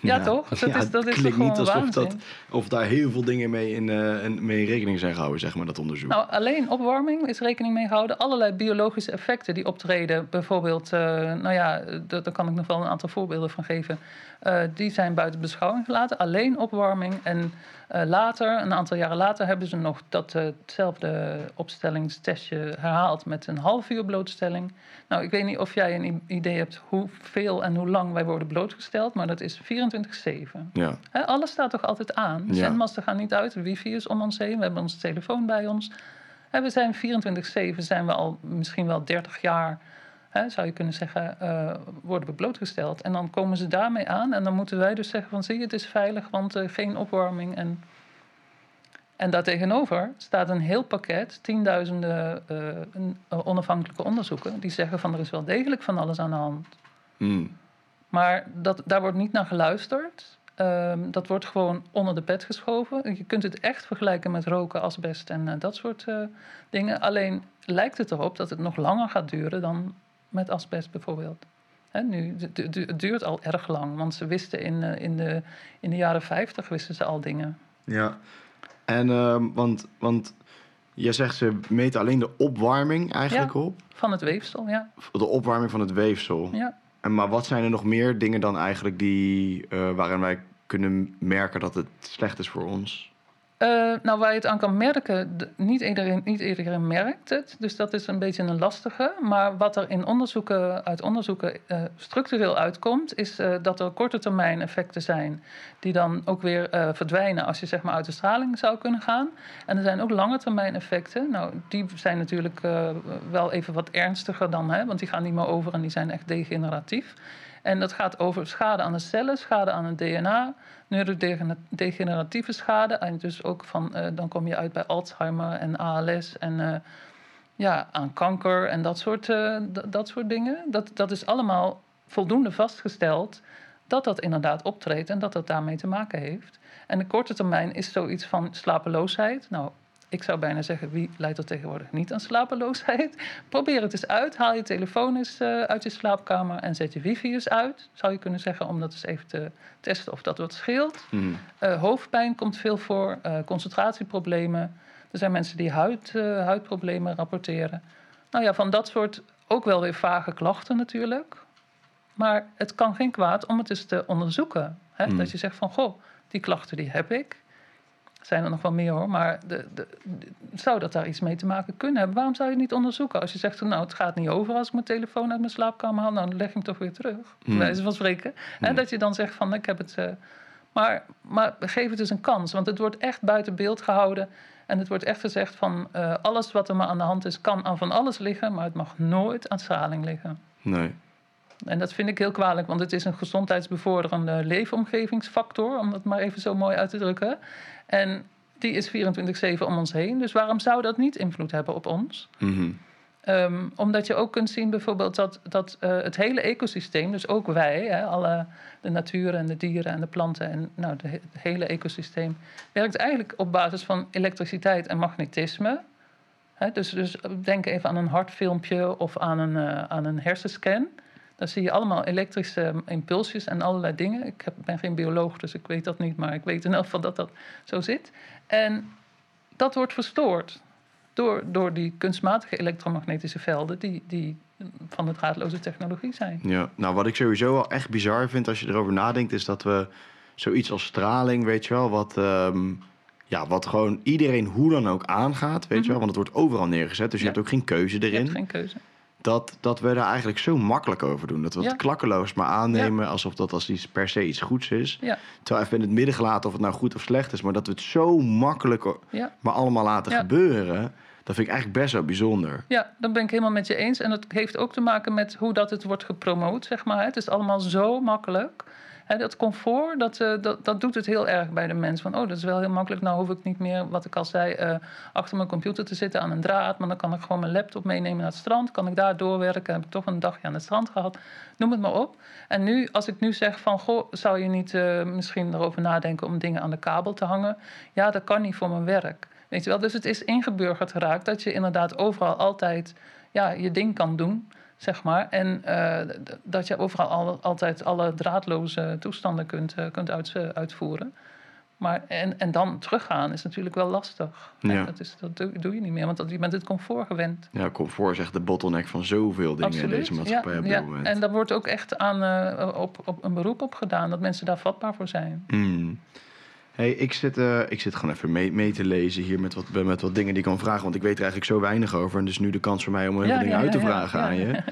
Ja, toch? Dat Ja, is, dat het is klinkt niet alsof waanzin? dat, of daar heel veel dingen mee, in, eh, en mee rekening zijn gehouden, zeg maar, dat onderzoek. Nou, alleen opwarming is rekening mee gehouden. Allerlei biologische effecten die optreden, bijvoorbeeld, eh, nou ja, daar kan ik nog wel een aantal voorbeelden van geven. Eh, die zijn buiten beschouwing gelaten. Alleen opwarming. En eh, later, een aantal jaren later, hebben ze nog datzelfde opstellingstestje herhaald met een half uur blootstelling. Nou, ik weet niet of jij een idee hebt hoeveel en hoe lang wij worden blootgesteld, maar dat is 24-7. Ja. Alles staat toch altijd aan? Ja. zendmasten gaan niet uit, de wifi is om ons heen, we hebben onze telefoon bij ons. Hè, we zijn 24-7, zijn we al misschien wel 30 jaar, hè, zou je kunnen zeggen, eh, worden we blootgesteld. En dan komen ze daarmee aan en dan moeten wij dus zeggen van zie je, het is veilig, want eh, geen opwarming. En, en daartegenover staat een heel pakket, tienduizenden eh, onafhankelijke onderzoeken, die zeggen van er is wel degelijk van alles aan de hand. Mm. Maar dat, daar wordt niet naar geluisterd. Ehm, dat wordt gewoon onder de pet geschoven. Je kunt het echt vergelijken met roken, asbest en dat soort dingen. Alleen lijkt het erop dat het nog langer gaat duren dan met asbest bijvoorbeeld. Hè, nu, het du- du- het duurt al erg lang, want ze wisten in, eh, in, de, in de jaren 50 wisten ze al dingen. Ja. En, ehm, want, want je zegt ze meten alleen de opwarming eigenlijk Ja. op. Van het weefsel, ja. De opwarming van het weefsel. ja. En, maar wat zijn er nog meer dingen dan eigenlijk die, eh, waarin wij kunnen merken dat het slecht is voor ons? Eh, nou, waar je het aan kan merken, niet iedereen, niet iedereen merkt het. Dus dat is een beetje een lastige. Maar wat er in onderzoeken, uit onderzoeken eh, structureel uitkomt, is eh, dat er korte termijn effecten zijn. Die dan ook weer verdwijnen als je zeg maar uit de straling zou kunnen gaan. En er zijn ook lange termijn effecten. Nou, die zijn natuurlijk wel even wat ernstiger dan, hè, want die gaan niet meer over en die zijn echt degeneratief. En dat gaat over schade aan de cellen, schade aan het DNA, neurodegeneratieve schade. En dus ook van, eh, dan kom je uit bij Alzheimer en ALS en eh, ja, aan kanker en dat soort, eh, dat soort dingen. Dat, dat is allemaal voldoende vastgesteld dat dat inderdaad optreedt en dat dat daarmee te maken heeft. En de korte termijn is zoiets van slapeloosheid. Nou, ik zou bijna zeggen, wie leidt er tegenwoordig niet aan slapeloosheid? Probeer het eens uit. Haal je telefoon eens eh, uit je slaapkamer en zet je wifi eens uit. Zou je kunnen zeggen, om dat eens even te testen of dat wat scheelt. Mm. Eh, hoofdpijn komt veel voor, eh, concentratieproblemen. Er zijn mensen die huid, huidproblemen rapporteren. Nou ja, van dat soort ook wel weer vage klachten natuurlijk. Maar het kan geen kwaad om het eens te onderzoeken. Hè? Mm. Dat je zegt van, goh, die klachten die heb ik. Zijn er nog wel meer hoor. Maar de, de, zou dat daar iets mee te maken kunnen hebben? Waarom zou je het niet onderzoeken? Als je zegt, nou, het gaat niet over als ik mijn telefoon uit mijn slaapkamer haal, nou, dan leg ik hem toch weer terug. Hmm. Wijze van spreken. En dat je dan zegt van, ik heb het. Uh, maar, maar geef het dus een kans, want het wordt echt buiten beeld gehouden. En het wordt echt gezegd van uh, alles wat er maar aan de hand is, kan aan van alles liggen, maar het mag nooit aan straling liggen. Nee. En dat vind ik heel kwalijk, want het is een gezondheidsbevorderende leefomgevingsfactor, om dat maar even zo mooi uit te drukken. En die is 24-7 om ons heen. Dus waarom zou dat niet invloed hebben op ons? Mm omdat je ook kunt zien bijvoorbeeld dat, dat uh, het hele ecosysteem, dus ook wij, hè, alle, de natuur en de dieren en de planten en nou, de, het hele ecosysteem, werkt eigenlijk op basis van elektriciteit en magnetisme. Hè, dus, dus denk even aan een hartfilmpje of aan een, uh, aan een hersenscan. Dan zie je allemaal elektrische impulsjes en allerlei dingen. Ik heb, ben geen bioloog, dus ik weet dat niet, maar ik weet in elk geval dat dat zo zit. En dat wordt verstoord door, door die kunstmatige elektromagnetische velden die, die van de draadloze technologie zijn. Ja, nou wat ik sowieso wel echt bizar vind als je erover nadenkt, is dat we zoiets als straling, weet je wel, wat, ehm, ja, wat gewoon iedereen hoe dan ook aangaat, weet je wel, mhm. want het wordt overal neergezet, dus je hebt ook geen keuze erin. Je hebt geen keuze dat, dat we daar eigenlijk zo makkelijk over doen. Dat we het klakkeloos maar aannemen alsof dat als iets per se iets goeds is. Ja. Terwijl even in het midden gelaten of het nou goed of slecht is, maar dat we het zo makkelijk maar allemaal laten gebeuren. Dat vind ik eigenlijk best wel bijzonder. Ja, dat ben ik helemaal met je eens. En dat heeft ook te maken met hoe dat het wordt gepromoot, zeg maar. Het is allemaal zo makkelijk dat comfort, dat, uh, dat, dat doet het heel erg bij de mens. Van, oh, dat is wel heel makkelijk. Nou hoef ik niet meer, wat ik al zei, uh, achter mijn computer te zitten aan een draad. Maar dan kan ik gewoon mijn laptop meenemen naar het strand. Kan ik daar doorwerken. Heb ik toch een dagje aan het strand gehad. Noem het maar op. En nu, als ik nu zeg van, goh, zou je niet uh, misschien erover nadenken om dingen aan de kabel te hangen? Ja, dat kan niet voor mijn werk. Weet je wel? Dus het is ingeburgerd geraakt dat je inderdaad overal altijd ja, je ding kan doen zeg maar. En uh, dat je overal al, altijd alle draadloze toestanden kunt, uh, kunt uit, uitvoeren. Maar, en, en dan teruggaan is natuurlijk wel lastig. Ja. Dat, is, dat doe, doe, je niet meer, want dat, je bent het comfort gewend. Ja, comfort is echt de bottleneck van zoveel dingen Absoluut. in deze maatschappij ja, op dit ja. moment. En daar wordt ook echt aan, uh, op, op een beroep op gedaan, dat mensen daar vatbaar voor zijn. Mm. Hey, ik, zit, uh, ik zit gewoon even mee, mee, te lezen hier met wat, met wat dingen die ik kan vragen. Want ik weet er eigenlijk zo weinig over. En dus nu de kans voor mij om heel ja, dingen uit te vragen aan je.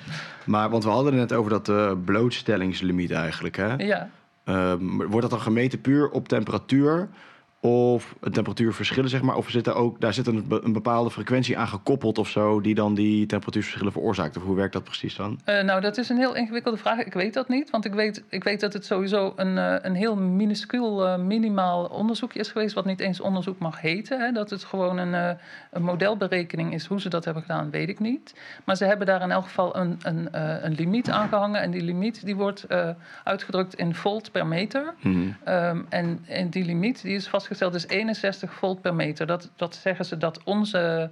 Maar, want we hadden het net over dat uh, blootstellingslimiet eigenlijk. Hè? Ja. Uh, wordt dat dan gemeten puur op temperatuur? Of temperatuurverschillen, zeg maar. Of zit er ook, daar zit een, een, bepaalde frequentie aan gekoppeld of zo, die dan die temperatuurverschillen veroorzaakt? Of hoe werkt dat precies dan? Uh, nou, dat is een heel ingewikkelde vraag. Ik weet dat niet. Want ik weet, ik weet dat het sowieso een, uh, een heel minuscuul, uh, minimaal onderzoekje is geweest. Wat niet eens onderzoek mag heten. Hè. Dat het gewoon een, een modelberekening is. Hoe ze dat hebben gedaan, weet ik niet. Maar ze hebben daar in elk geval een, een, een limiet aan gehangen. En die limiet die wordt uitgedrukt in volt per meter. Mm um, en, en die limiet die is vastgesteld vastgesteld is 61 volt per meter. Dat, dat zeggen ze dat onze,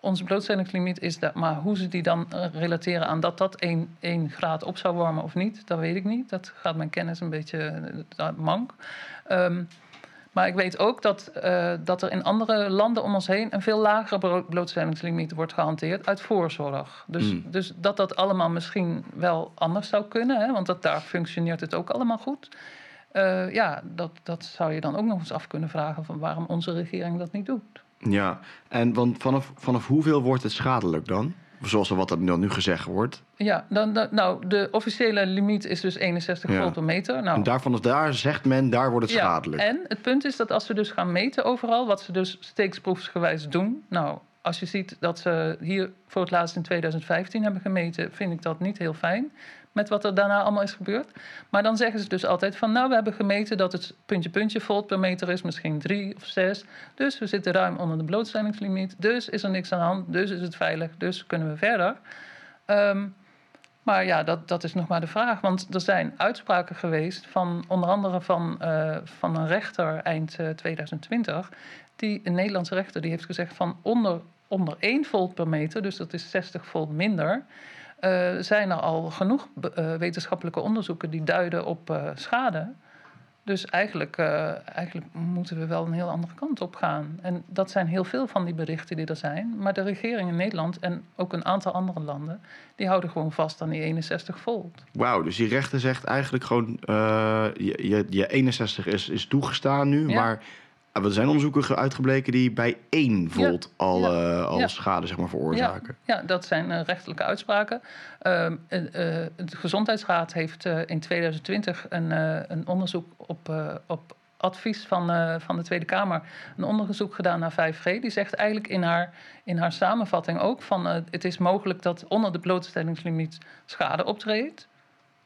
onze blootstellingslimiet is. Dat, maar hoe ze die dan eh, relateren aan dat dat 1, 1 graad op zou warmen of niet, dat weet ik niet. Dat gaat mijn kennis een beetje uh, mank. Um, maar ik weet ook dat, uh, dat er in andere landen om ons heen een veel lagere blootstellingslimiet wordt gehanteerd uit voorzorg. Dus, mm. dus dat dat allemaal misschien wel anders zou kunnen, hè, want dat, daar functioneert het ook allemaal goed. Uh, ja, dat, dat zou je dan ook nog eens af kunnen vragen van waarom onze regering dat niet doet. Ja, en want vanaf, vanaf hoeveel wordt het schadelijk dan? Zoals er wat er nu gezegd wordt. Ja, dan, nou, de officiële limiet is dus 61 volt per meter. Nou, en daarvan, daar zegt men, daar wordt het ja, schadelijk. En het punt is dat als we dus gaan meten overal, wat ze dus steeksproefsgewijs doen. Nou, als je ziet dat ze hier voor het laatst in 2015 hebben gemeten, vind ik dat niet heel fijn met wat er daarna allemaal is gebeurd. Maar dan zeggen ze dus altijd van, nou, we hebben gemeten dat het puntje puntje volt per meter is, misschien drie of zes. Dus we zitten ruim onder de blootstellingslimiet. Dus is er niks aan de hand. Dus is het veilig. Dus kunnen we verder. Ehm, maar ja, dat, dat is nog maar de vraag. Want er zijn uitspraken geweest van onder andere van, uh, van een rechter eind uh, eh, 2020. Die, een Nederlandse rechter die heeft gezegd van onder, onder 1 volt per meter, dus dat is 60 volt minder, uh, zijn er al genoeg uh, wetenschappelijke onderzoeken die duiden op uh, schade. Dus eigenlijk, eigenlijk moeten we wel een heel andere kant op gaan. En dat zijn heel veel van die berichten die er zijn. Maar de regering in Nederland en ook een aantal andere landen... die houden gewoon vast aan die 61 volt. Wauw, dus die rechter zegt eigenlijk gewoon... je, je, je 61 is, is toegestaan nu, maar er zijn onderzoeken uitgebleken die bij 1 volt al, ja, al schade zeg maar, veroorzaken. Ja, dat zijn rechtelijke uitspraken. Uh, de Gezondheidsraad heeft in 2020 een, een onderzoek op, op advies van, van de Tweede Kamer een onderzoek gedaan naar 5G. Die zegt eigenlijk in haar, in haar samenvatting ook van het is mogelijk dat onder de blootstellingslimiet schade optreedt.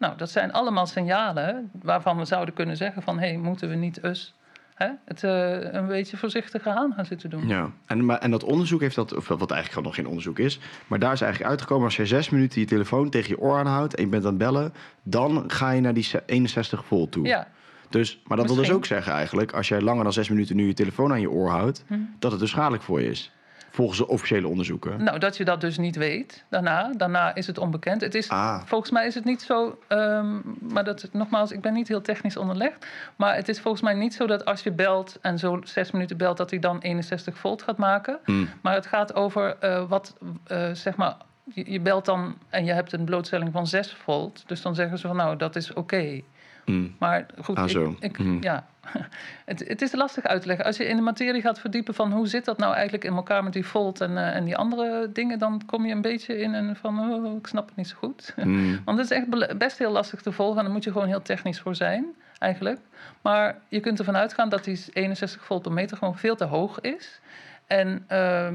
Nou, dat zijn allemaal signalen waarvan we zouden kunnen zeggen van hé, hey, moeten we niet eens hè, het uh, een beetje voorzichtiger aan gaan zitten doen. Ja, en, maar, en dat onderzoek heeft dat, of wat eigenlijk nog geen onderzoek is, maar daar is eigenlijk uitgekomen als je zes minuten je telefoon tegen je oor aanhoudt en je bent aan het bellen, dan ga je naar die 61 volt toe. Ja, dus, maar dat wil dus ook zeggen eigenlijk, als jij langer dan zes minuten nu je telefoon aan je oor houdt, hm. dat het dus schadelijk voor je is. Volgens de officiële onderzoeken. Nou, dat je dat dus niet weet daarna. Daarna is het onbekend. Het is, ah. Volgens mij is het niet zo. Um, maar dat, nogmaals, ik ben niet heel technisch onderlegd. Maar het is volgens mij niet zo dat als je belt en zo zes minuten belt, dat hij dan 61 volt gaat maken. Hm. Maar het gaat over uh, wat, uh, zeg maar. Je, je, belt dan en je hebt een blootstelling van 6 volt. Dus dan zeggen ze van nou, dat is oké. Okay. Mm. Maar goed, ah, ik, ik, mm. ja. het, het, is lastig uit te leggen. Als je in de materie gaat verdiepen van hoe zit dat nou eigenlijk in elkaar met die volt en, uh, en die andere dingen, dan kom je een beetje in een van oh, ik snap het niet zo goed. Mm. Want het is echt best heel lastig te volgen en daar moet je gewoon heel technisch voor zijn, eigenlijk. Maar je kunt ervan uitgaan dat die 61 volt per meter gewoon veel te hoog is. En uh,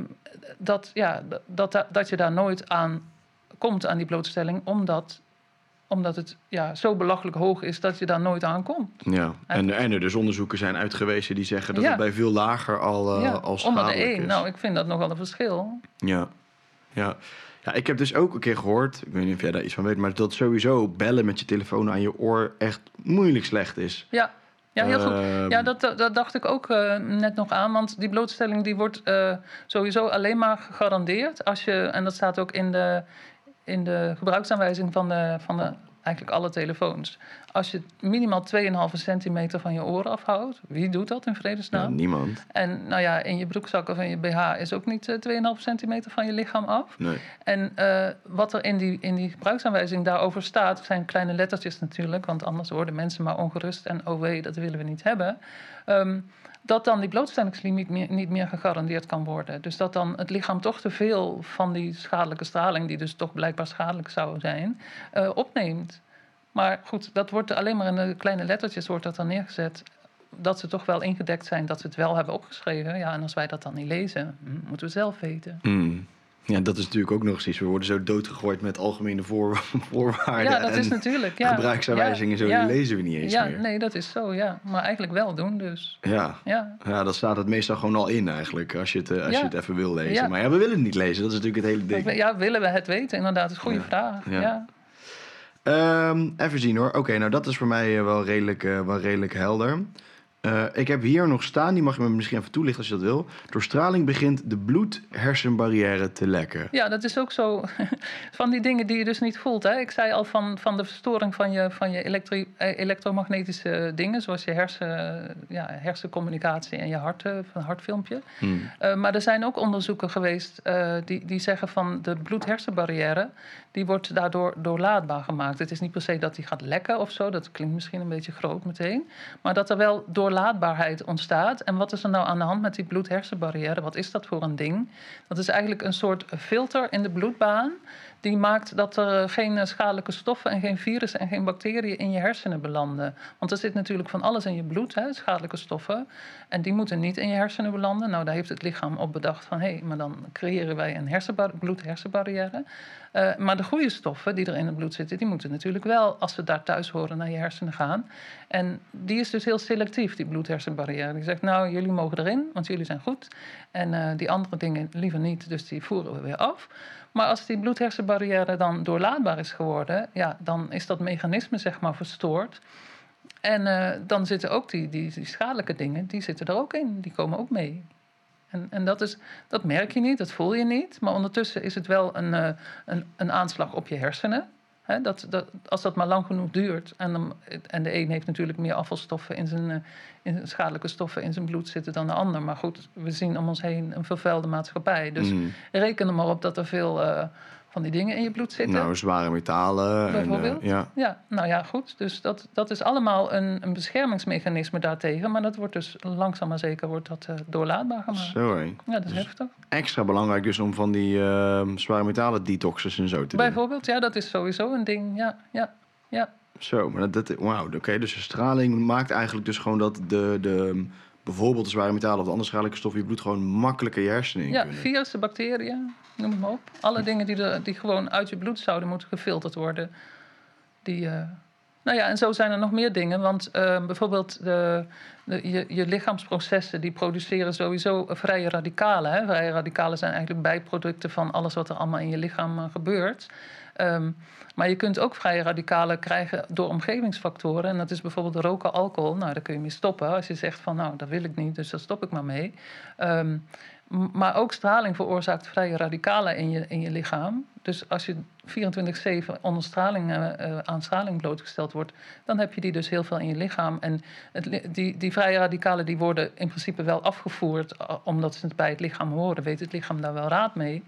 dat, ja, dat, dat, dat je daar nooit aan komt aan die blootstelling, omdat omdat het ja, zo belachelijk hoog is dat je daar nooit aan komt. Ja, en, en er dus onderzoeken zijn uitgewezen die zeggen dat het bij veel lager al, uh, ja, al onder de 1. Nou, ik vind dat nogal een verschil. Ja, ja. Ja, ik heb dus ook een keer gehoord, ik weet niet of jij daar iets van weet, maar dat sowieso bellen met je telefoon aan je oor echt moeilijk slecht is. Ja, ja, heel goed. Ehm, ja, dat, dat dacht ik ook uh, net nog aan. Want die blootstelling die wordt uh, sowieso alleen maar gegarandeerd als je, en dat staat ook in de, in de gebruiksaanwijzing van, de, van de, eigenlijk alle telefoons. Als je minimaal 2,5 centimeter van je oren afhoudt, wie doet dat in vredesnaam? Niemand. En nou ja, in je broekzak of in je BH is ook niet 2,5 eh, centimeter van je lichaam af. Nee. En uh, wat er in die, in die gebruiksaanwijzing daarover staat, zijn kleine lettertjes natuurlijk, want anders worden mensen maar ongerust en oh wee, dat willen we niet hebben. Um, dat dan die blootstellingslimiet niet meer gegarandeerd kan worden. Dus dat dan het lichaam toch te veel van die schadelijke straling, die dus toch blijkbaar schadelijk zou zijn, uh, opneemt. Maar goed, dat wordt alleen maar in de kleine lettertjes wordt dat dan neergezet. Dat ze toch wel ingedekt zijn, dat ze het wel hebben opgeschreven. Ja, en als wij dat dan niet lezen, hm, moeten we zelf weten. Mm. Ja, dat is natuurlijk ook nog eens iets. We worden zo doodgegooid met algemene voor, voorwaarden. Ja, dat is natuurlijk. Ja. Gebruiksaanwijzingen, ja, zo, die lezen we niet eens ja, meer. Nee, dat is zo, ja. Maar eigenlijk wel doen, dus. Ja. Ja, ja dat staat het meestal gewoon al in eigenlijk, als je het, eh, als je het even wil lezen. Maar ja, we willen het niet lezen, dat is natuurlijk het hele ding. Ja, willen we het weten? Inderdaad, dat is een goede vraag. Ja. Um, even zien hoor. Oké, nou dat is voor mij eh, wel redelijk, uh, wel redelijk helder. Uh, ik heb hier nog staan, die mag je me misschien even toelichten als je dat wil. Door straling begint de bloed-hersenbarrière te lekken. Ja, dat is ook zo. van die dingen die je dus niet voelt. Hè? Ik zei al van, van de verstoring van je, van je elektri- elektromagnetische dingen, zoals je hersen, ja, hersencommunicatie en je hart, van hartfilmpje. Hmm. Uh, maar er zijn ook onderzoeken geweest uh, die, die zeggen van de bloed-hersenbarrière, die wordt daardoor doorlaatbaar gemaakt. Het is niet per se dat die gaat lekken of zo, dat klinkt misschien een beetje groot meteen. Maar dat er wel door doorlaatbaarheid ontstaat. En wat is er nou aan de hand met die bloed-hersenbarrière? Wat is dat voor een ding? Dat is eigenlijk een soort filter in de bloedbaan. Die maakt dat er geen schadelijke stoffen en geen virussen en geen bacteriën in je hersenen belanden. Want er zit natuurlijk van alles in je bloed, hè, schadelijke stoffen. En die moeten niet in je hersenen belanden. Nou, daar heeft het lichaam op bedacht van hé, hey, maar dan creëren wij een bloed-hersenbarrière. Uh, maar de goede stoffen die er in het bloed zitten, die moeten natuurlijk wel, als ze daar thuis horen, naar je hersenen gaan. En die is dus heel selectief, die bloed-hersenbarrière. Die zegt, nou, jullie mogen erin, want jullie zijn goed. En die andere dingen liever niet, dus die voeren we weer af. Maar als die bloed-hersenbarrière dan doorlaatbaar is geworden, ja, dan is dat mechanisme zeg maar verstoord. En uh, dan zitten ook die, die, die schadelijke dingen, die zitten er ook in. Die komen ook mee. En, en dat, is, dat merk je niet, dat voel je niet. Maar ondertussen is het wel een, uh, een, een aanslag op je hersenen. He, dat, dat, als dat maar lang genoeg duurt. En, dan, en de een heeft natuurlijk meer afvalstoffen in zijn, uh, in schadelijke stoffen in zijn bloed zitten dan de ander. Maar goed, we zien om ons heen een vervuilde maatschappij. Dus Mm. reken er maar op dat er veel, uh, van die dingen in je bloed zitten. Nou, zware metalen. Bijvoorbeeld. En, ja. ja, nou ja, goed. Dus dat, dat is allemaal een, een beschermingsmechanisme daartegen. Maar dat wordt dus langzaam maar zeker wordt dat, uh, doorlaatbaar gemaakt. Zo hé. Ja, dat is dus heftig. Extra belangrijk dus om van die uh, zware metalen detoxes en zo te doen. Bijvoorbeeld, ja, dat is sowieso een ding. Ja, ja, ja. Zo, maar dat, dat wauw, oké. dus de straling maakt eigenlijk dus gewoon dat de, de bijvoorbeeld de zware metalen of de andere schadelijke stoffen je bloed gewoon makkelijker je hersenen in ja, kunnen. virussen, bacteriën, noem het maar op. Alle dingen die, die gewoon uit je bloed zouden moeten gefilterd worden. Die, uh, nou ja, en zo zijn er nog meer dingen. Want uh, bijvoorbeeld de, de, je, je lichaamsprocessen die produceren sowieso vrije radicalen. Hè? Vrije radicalen zijn eigenlijk bijproducten van alles wat er allemaal in je lichaam uh, gebeurt. Um, maar je kunt ook vrije radicalen krijgen door omgevingsfactoren. En dat is bijvoorbeeld roken, alcohol. Nou, daar kun je mee stoppen. Als je zegt van nou, dat wil ik niet, dus daar stop ik maar mee. Um, maar ook straling veroorzaakt vrije radicalen in je, in je lichaam. Dus als je 24-7 onder straling, uh, aan straling blootgesteld wordt, dan heb je die dus heel veel in je lichaam. En het, die, die vrije radicalen die worden in principe wel afgevoerd, omdat ze bij het lichaam horen, weet het lichaam daar wel raad mee.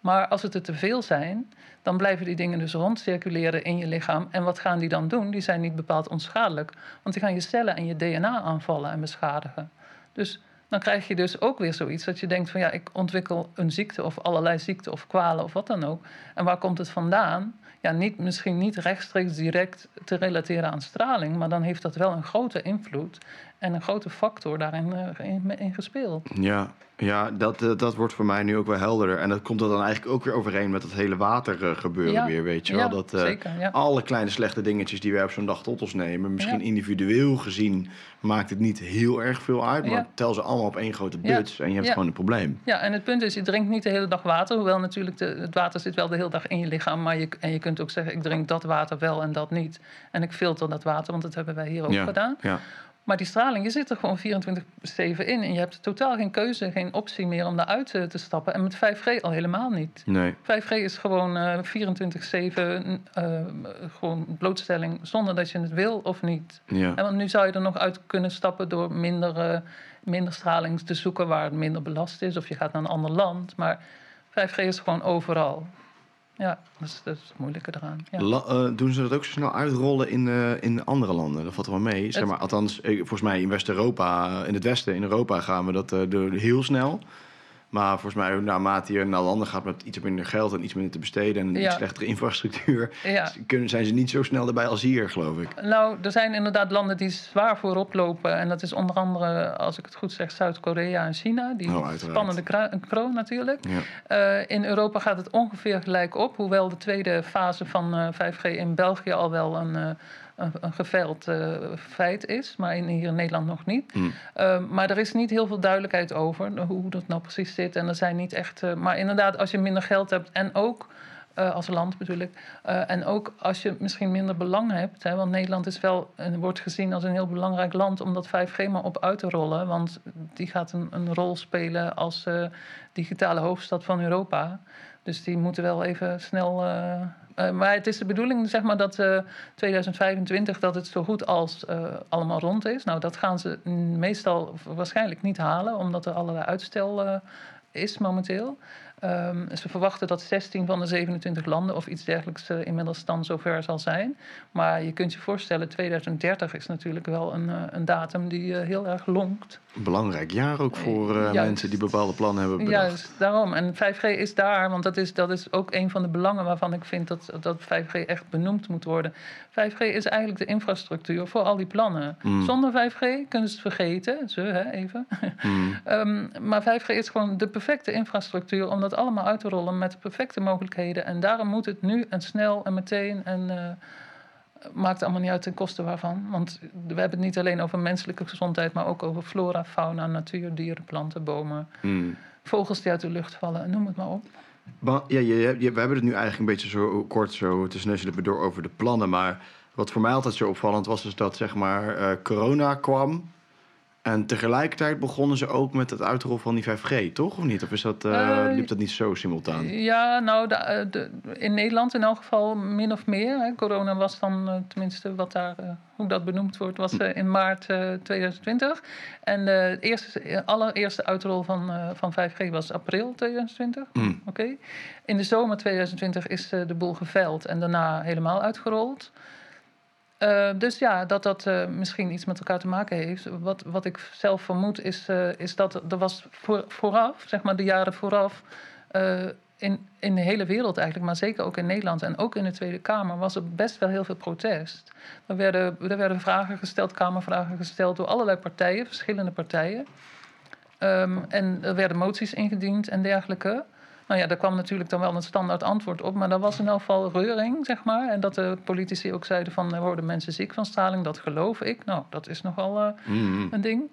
Maar als het er te veel zijn, dan blijven die dingen dus rondcirculeren in je lichaam. En wat gaan die dan doen? Die zijn niet bepaald onschadelijk. Want die gaan je cellen en je DNA aanvallen en beschadigen. Dus dan krijg je dus ook weer zoiets dat je denkt van ja, ik ontwikkel een ziekte of allerlei ziekten of kwalen of wat dan ook. En waar komt het vandaan? Ja, niet, misschien niet rechtstreeks direct te relateren aan straling, maar dan heeft dat wel een grote invloed en een grote factor daarin in, in gespeeld. Ja, ja, dat, eh, dat wordt voor mij nu ook wel helderder. En dat komt er dan eigenlijk ook weer overeen met het hele watergebeuren uh, weer, weet je wel. dat uh, zeker, ja. alle kleine slechte dingetjes die we op zo'n dag tot ons nemen... misschien individueel gezien maakt het niet heel erg veel uit... maar tel ze allemaal op één grote buts en je hebt gewoon een probleem. Ja, en het punt is, je drinkt niet de hele dag water... hoewel natuurlijk de, het water zit wel de hele dag in je lichaam... maar je, en je kunt ook zeggen, ik drink dat water wel en dat niet. En ik filter dat water, want dat hebben wij hier ook gedaan. Ja. Maar die straling, je zit er gewoon 24-7 in. En je hebt totaal geen keuze, geen optie meer om daaruit te, te stappen. En met 5G al helemaal niet. Nee. 5G is gewoon uh, 24-7 uh, gewoon blootstelling zonder dat je het wil of niet. Ja. En want nu zou je er nog uit kunnen stappen door minder, uh, minder straling te zoeken waar het minder belast is. Of je gaat naar een ander land. Maar 5G is gewoon overal. Ja, dat is, dat is het moeilijke eraan. Ja. La, uh, doen ze dat ook zo snel uitrollen in, uh, in andere landen? Dat valt er wel mee. Zeg maar, althans, volgens mij in West-Europa, in het westen, in Europa gaan we dat uh, heel snel. Maar volgens mij, naarmate je naar landen gaat met iets minder geld en iets minder te besteden en iets slechtere infrastructuur, ja. kunnen, zijn ze niet zo snel erbij als hier, geloof ik. Nou, er zijn inderdaad landen die zwaar voorop lopen. En dat is onder andere, als ik het goed zeg, Zuid-Korea en China. Die oh, spannende kroon natuurlijk. Ja. Uh, in Europa gaat het ongeveer gelijk op. Hoewel de tweede fase van uh, 5G in België al wel een. Uh, een, een geveild uh, feit is, maar in, hier in Nederland nog niet. Mm. Uh, maar er is niet heel veel duidelijkheid over hoe dat nou precies zit. En er zijn niet echt. Uh, maar inderdaad, als je minder geld hebt en ook. als land bedoel ik. en ook als je misschien minder belang hebt. Hè, want Nederland is wel, wordt gezien als een heel belangrijk land om dat 5G maar op uit te rollen. Want die gaat een, een rol spelen als digitale hoofdstad van Europa. Dus die moeten wel even snel uh, maar het is de bedoeling zeg maar, dat uh, 2025 dat het zo goed als uh, allemaal rond is. Nou, dat gaan ze meestal waarschijnlijk niet halen, omdat er allerlei uitstel is momenteel. Um, ze verwachten dat 16 van de 27 landen of iets dergelijks uh, inmiddels dan zover zal zijn. Maar je kunt je voorstellen, 2030 is natuurlijk wel een, uh, een datum die uh, heel erg lonkt. Een belangrijk jaar ook voor mensen die bepaalde plannen hebben bedacht. Juist, daarom. En 5G is daar, want dat is, dat is ook een van de belangen waarvan ik vind dat, dat 5G echt benoemd moet worden. 5G is eigenlijk de infrastructuur voor al die plannen. Mm. Zonder 5G kunnen ze het vergeten, ze hè, even. Mm. um, maar 5G is gewoon de perfecte infrastructuur om dat allemaal uit te rollen met de perfecte mogelijkheden. En daarom moet het nu en snel en meteen en uh, maakt allemaal niet uit ten koste waarvan. Want we hebben het niet alleen over menselijke gezondheid, maar ook over flora, fauna, natuur, dieren, planten, bomen, mm. vogels die uit de lucht vallen, noem het maar op. Ja, je, je, we hebben het nu eigenlijk een beetje zo kort zo tussen door over de plannen. Maar wat voor mij altijd zo opvallend was, is dat zeg maar uh, corona kwam. En tegelijkertijd begonnen ze ook met het uitrollen van die 5G, toch? Of niet? Of is dat, uh, liep dat niet zo simultaan? Ja, nou, de, de, in Nederland in elk geval min of meer. Hè. Corona was dan, tenminste wat daar, hoe dat benoemd wordt, was in maart 2020. En de eerste, allereerste uitrol van, van 5G was april 2020. Mm. Oké. In de zomer 2020 is de boel geveild en daarna helemaal uitgerold. Uh, dus ja, dat dat uh, misschien iets met elkaar te maken heeft. Wat, wat ik zelf vermoed is, uh, is dat er was voor, vooraf, zeg maar de jaren vooraf, in, in de hele wereld eigenlijk, maar zeker ook in Nederland en ook in de Tweede Kamer, was er best wel heel veel protest. Er werden, er werden vragen gesteld, Kamervragen gesteld door allerlei partijen, verschillende partijen. Um, en er werden moties ingediend en dergelijke. Nou ja, daar kwam natuurlijk dan wel een standaard antwoord op. Maar daar was in elk geval reuring, zeg maar. En dat de politici ook zeiden van... worden mensen ziek van straling, dat geloof ik. Nou, dat is nogal uh, een ding.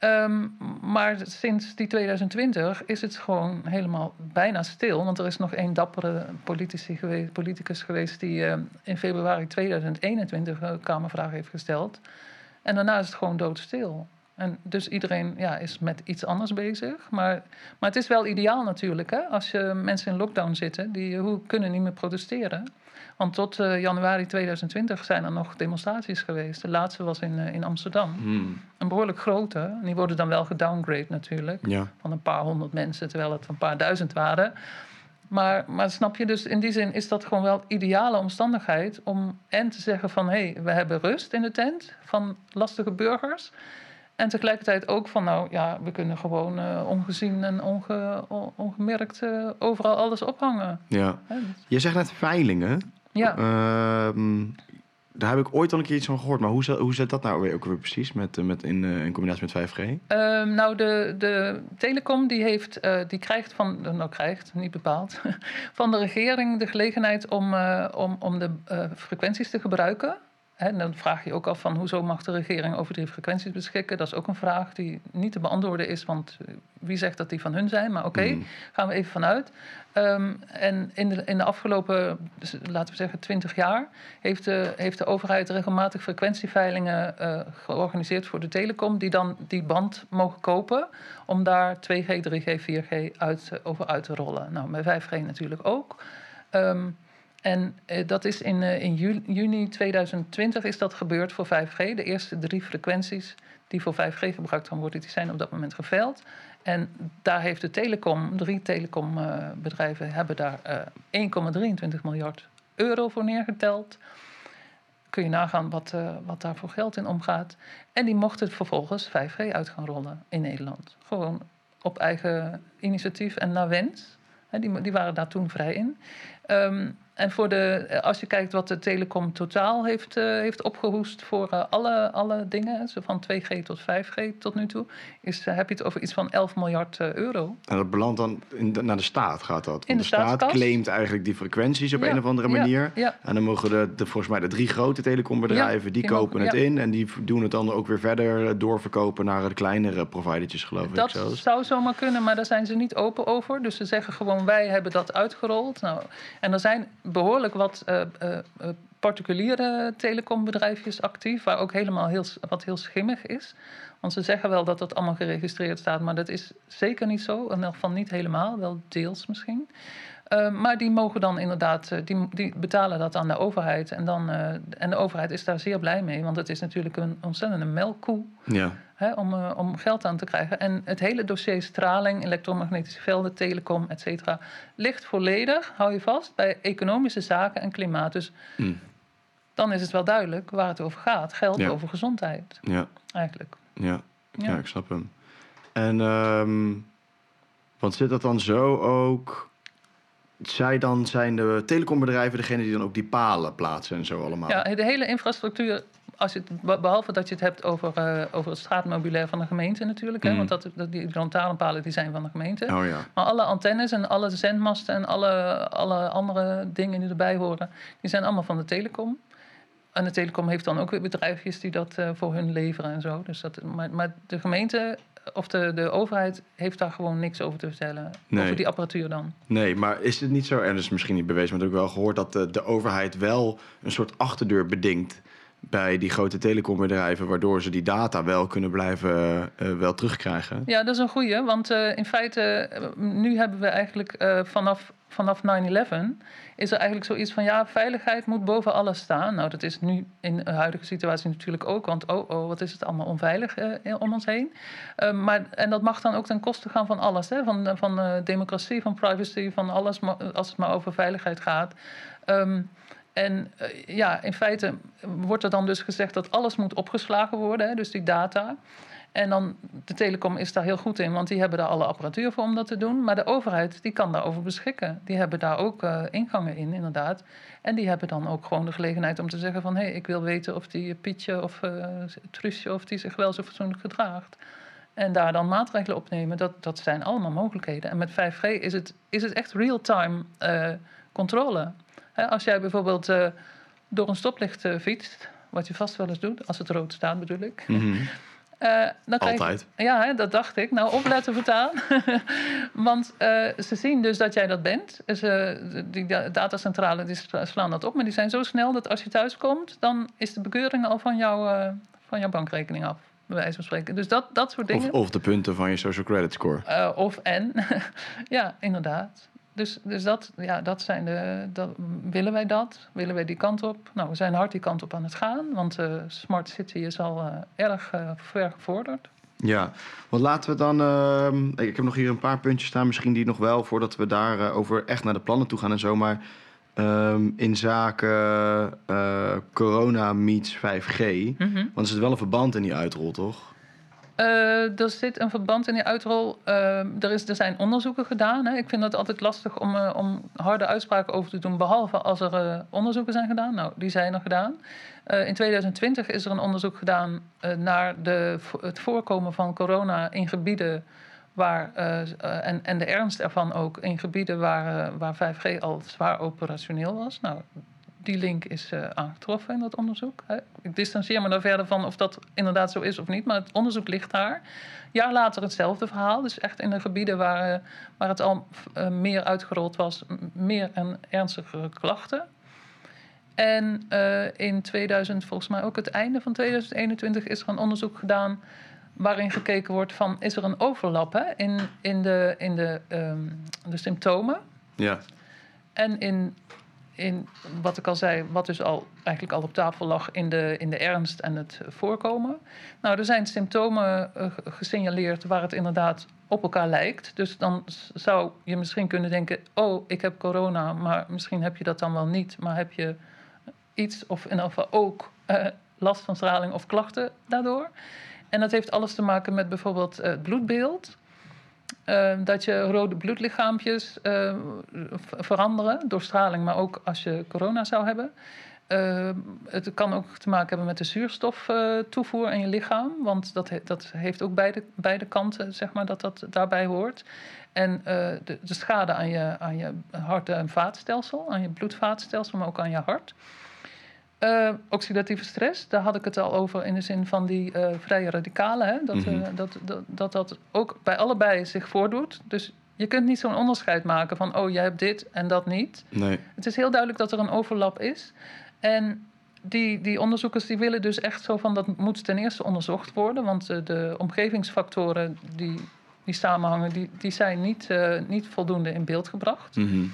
Um, maar sinds die 2020 is het gewoon helemaal bijna stil. Want er is nog één dappere politici geweest, politicus geweest... die uh, in februari 2021 een Kamervraag heeft gesteld. En daarna is het gewoon doodstil. En dus iedereen ja, is met iets anders bezig. Maar, maar het is wel ideaal natuurlijk. Hè? Als je mensen in lockdown zitten, die hoe, kunnen niet meer protesteren. Want tot uh, januari 2020 zijn er nog demonstraties geweest. De laatste was in, uh, in Amsterdam. Hmm. Een behoorlijk grote. die worden dan wel gedowngrade natuurlijk. Ja. Van een paar honderd mensen, terwijl het een paar duizend waren. Maar, maar snap je, dus in die zin is dat gewoon wel ideale omstandigheid om en te zeggen van hé, hey, we hebben rust in de tent van lastige burgers. En tegelijkertijd ook van, nou ja, we kunnen gewoon uh, ongezien en onge, ongemerkt uh, overal alles ophangen. Ja. Je zegt net veilingen. Ja. Uh, daar heb ik ooit al een keer iets van gehoord. Maar hoe, hoe zit dat nou weer, ook weer precies met, eh, met in, in combinatie met 5G? Ehm, nou, de, de telecom die, heeft, die krijgt van, nou krijgt, niet bepaald, van de regering de gelegenheid om, om, om de frequenties te gebruiken en dan vraag je ook af van hoezo mag de regering over die frequenties beschikken. Dat is ook een vraag die niet te beantwoorden is, want eh, wie zegt dat die van hun zijn? Maar oké, mm. gaan we even vanuit. Um, en in de, in de afgelopen, dus laten we zeggen, 20 jaar heeft de, heeft de overheid regelmatig frequentieveilingen uh, georganiseerd voor de telecom, die dan die band mogen kopen om daar 2G, 3G, 4G uit, over uit te rollen. Nou, met 5G natuurlijk ook. Um, en uh, dat is in, uh, in juni 2020 is dat gebeurd voor 5G. De eerste drie frequenties die voor 5G gebruikt gaan worden, die zijn op dat moment geveild. En daar heeft de telecom, drie telecombedrijven uh, hebben daar 1,23 miljard euro voor neergeteld. Kun je nagaan wat, wat daar voor geld in omgaat. En die mochten vervolgens 5G uit gaan rollen in Nederland. Gewoon op eigen initiatief en naar wens. die, die waren daar toen vrij in. Um, en voor de, als je kijkt wat de telecom totaal heeft, uh, heeft opgehoest voor uh, alle, alle dingen, zo van 2G tot 5G tot nu toe, is, uh, heb je het over iets van 11 miljard euro. En dat belandt dan in de, naar de staat, gaat dat? Want de, de staat claimt eigenlijk die frequenties op een of andere manier. Ja, En dan mogen de, de, volgens mij de drie grote telecombedrijven, die, die, kopen het in en die doen het dan ook weer verder doorverkopen naar de kleinere providertjes, geloof ik. Dat zou zomaar kunnen, maar daar zijn ze niet open over. Dus ze zeggen gewoon, wij hebben dat uitgerold. Nou, en er zijn behoorlijk wat uh, uh, particuliere telecombedrijfjes actief, waar ook helemaal heel, wat heel schimmig is. Want ze zeggen wel dat dat allemaal geregistreerd staat, maar dat is zeker niet zo. In elk geval niet helemaal, wel deels misschien. Uh, maar die mogen dan inderdaad, die, die betalen dat aan de overheid. En, dan, uh, en de overheid is daar zeer blij mee, want het is natuurlijk een ontzettende melkkoe. Ja hè, om, uh, om geld aan te krijgen. En het hele dossier straling, elektromagnetische velden, telecom, et cetera, ligt volledig, hou je vast, bij economische zaken en klimaat. Dus mm. dan is het wel duidelijk waar het over gaat. Geld over gezondheid. Ja. Eigenlijk. Ja. ja. ik snap hem. En, um, want zit dat dan zo ook zij dan zijn de telecombedrijven degene die dan ook die palen plaatsen en zo allemaal. Ja, de hele infrastructuur als je het, behalve dat je het hebt over, uh, over het straatmobilair van de gemeente natuurlijk. Hè, mm. Want dat, dat, die lantaarnpalen die zijn van de gemeente. Oh, ja. Maar alle antennes en alle zendmasten en alle, alle andere dingen die erbij horen... die zijn allemaal van de telecom. En de telecom heeft dan ook weer bedrijfjes die dat uh, voor hun leveren en zo. Dus dat, maar, maar de gemeente of de, de overheid heeft daar gewoon niks over te vertellen. Nee. Over die apparatuur dan. Nee, maar is het niet zo, en dat is misschien niet bewezen, maar ik heb wel gehoord dat de, de overheid wel een soort achterdeur bedingt bij die grote telecombedrijven, waardoor ze die data wel kunnen blijven uh, wel terugkrijgen. Ja, dat is een goeie, want uh, in feite, nu hebben we eigenlijk vanaf, vanaf 9-11 is er eigenlijk zoiets van ja, veiligheid moet boven alles staan. Nou, dat is nu in de huidige situatie natuurlijk ook, want oh, oh wat is het allemaal onveilig om ons heen. maar, en dat mag dan ook ten koste gaan van alles, hè? van, van democratie, van privacy, van alles, als het maar over veiligheid gaat. Um, en uh, ja, in feite wordt er dan dus gezegd dat alles moet opgeslagen worden, hè, dus die data. En dan, de telecom is daar heel goed in, want die hebben daar alle apparatuur voor om dat te doen. Maar de overheid, die kan daarover beschikken. Die hebben daar ook uh, ingangen in, inderdaad. En die hebben dan ook gewoon de gelegenheid om te zeggen van... hé, hey, ik wil weten of die Pietje of uh, of die zich wel zo fatsoenlijk gedraagt. En daar dan maatregelen opnemen, dat, dat zijn allemaal mogelijkheden. En met 5G is het, is het echt real-time uh, controle als jij bijvoorbeeld uh, door een stoplicht uh, fietst, wat je vast wel eens doet, als het rood staat bedoel ik. Mm -hmm. uh, dan Altijd. Je, ja, hè, dat dacht ik. Nou, opletten vertaan. Want ze zien dus dat jij dat bent. Ze, die datacentrale die slaan dat op, maar die zijn zo snel dat als je thuis komt, dan is de bekeuring al van, jou, van jouw bankrekening af bij wijze van spreken. Dus dat, dat soort dingen. Of, of de punten van je social credit score. Of en. ja, inderdaad. Dus, dus dat, ja, dat zijn de. Dat, willen wij dat? Willen wij die kant op? Nou, we zijn hard die kant op aan het gaan, want uh, Smart City is al uh, erg uh, ver gevorderd. Ja, want laten we dan. Ehm, ik heb nog hier een paar puntjes staan, misschien die nog wel, voordat we daar over echt naar de plannen toe gaan en zo. Maar um, in zaken corona meets 5G, mm -hmm. want er zit wel een verband in die uitrol, toch? Uh, er zit een verband in die uitrol. Uh, er, is, er zijn onderzoeken gedaan. Hè. Ik vind het altijd lastig om, uh, om harde uitspraken over te doen, behalve als er onderzoeken zijn gedaan. Nou, die zijn er gedaan. in 2020 is er een onderzoek gedaan naar de, het voorkomen van corona in gebieden waar, en, en de ernst ervan ook in gebieden waar, waar 5G al zwaar operationeel was. Nou, die link is uh, aangetroffen in dat onderzoek. Ik distancieer me daar verder van of dat inderdaad zo is of niet, maar het onderzoek ligt daar. Jaar later hetzelfde verhaal, dus echt in de gebieden waar, uh, waar het al uh, meer uitgerold was, meer en ernstigere klachten. En in 2000, volgens mij ook het einde van 2021, is er een onderzoek gedaan waarin gekeken wordt van is er een overlap hè, in, in, de, in de, um, de symptomen. Ja. En in in wat ik al zei, wat dus al eigenlijk al op tafel lag in de, in de ernst en het voorkomen. Nou, er zijn symptomen uh, gesignaleerd waar het inderdaad op elkaar lijkt. Dus dan zou je misschien kunnen denken: oh, ik heb corona, maar misschien heb je dat dan wel niet, maar heb je iets of in ieder geval ook uh, last van straling of klachten daardoor. En dat heeft alles te maken met bijvoorbeeld het bloedbeeld. Uh, dat je rode bloedlichaampjes uh, veranderen door straling, maar ook als je corona zou hebben. Uh, het kan ook te maken hebben met de zuurstoftoevoer in je lichaam, want dat, dat heeft ook beide, beide kanten, zeg maar, dat dat daarbij hoort. En de, de, schade aan je, aan je hart- en vaatstelsel, aan je bloedvaatstelsel, maar ook aan je hart. Uh, oxidatieve stress, daar had ik het al over in de zin van die uh, vrije radicalen. Hè? Dat, -hmm. uh, dat, dat, dat, dat ook bij allebei zich voordoet. Dus je kunt niet zo'n onderscheid maken van, oh, jij hebt dit en dat niet. Nee. Het is heel duidelijk dat er een overlap is. En die, die onderzoekers die willen dus echt zo van, dat moet ten eerste onderzocht worden. Want de omgevingsfactoren die, die samenhangen, die, die zijn niet, niet voldoende in beeld gebracht. Mm -hmm.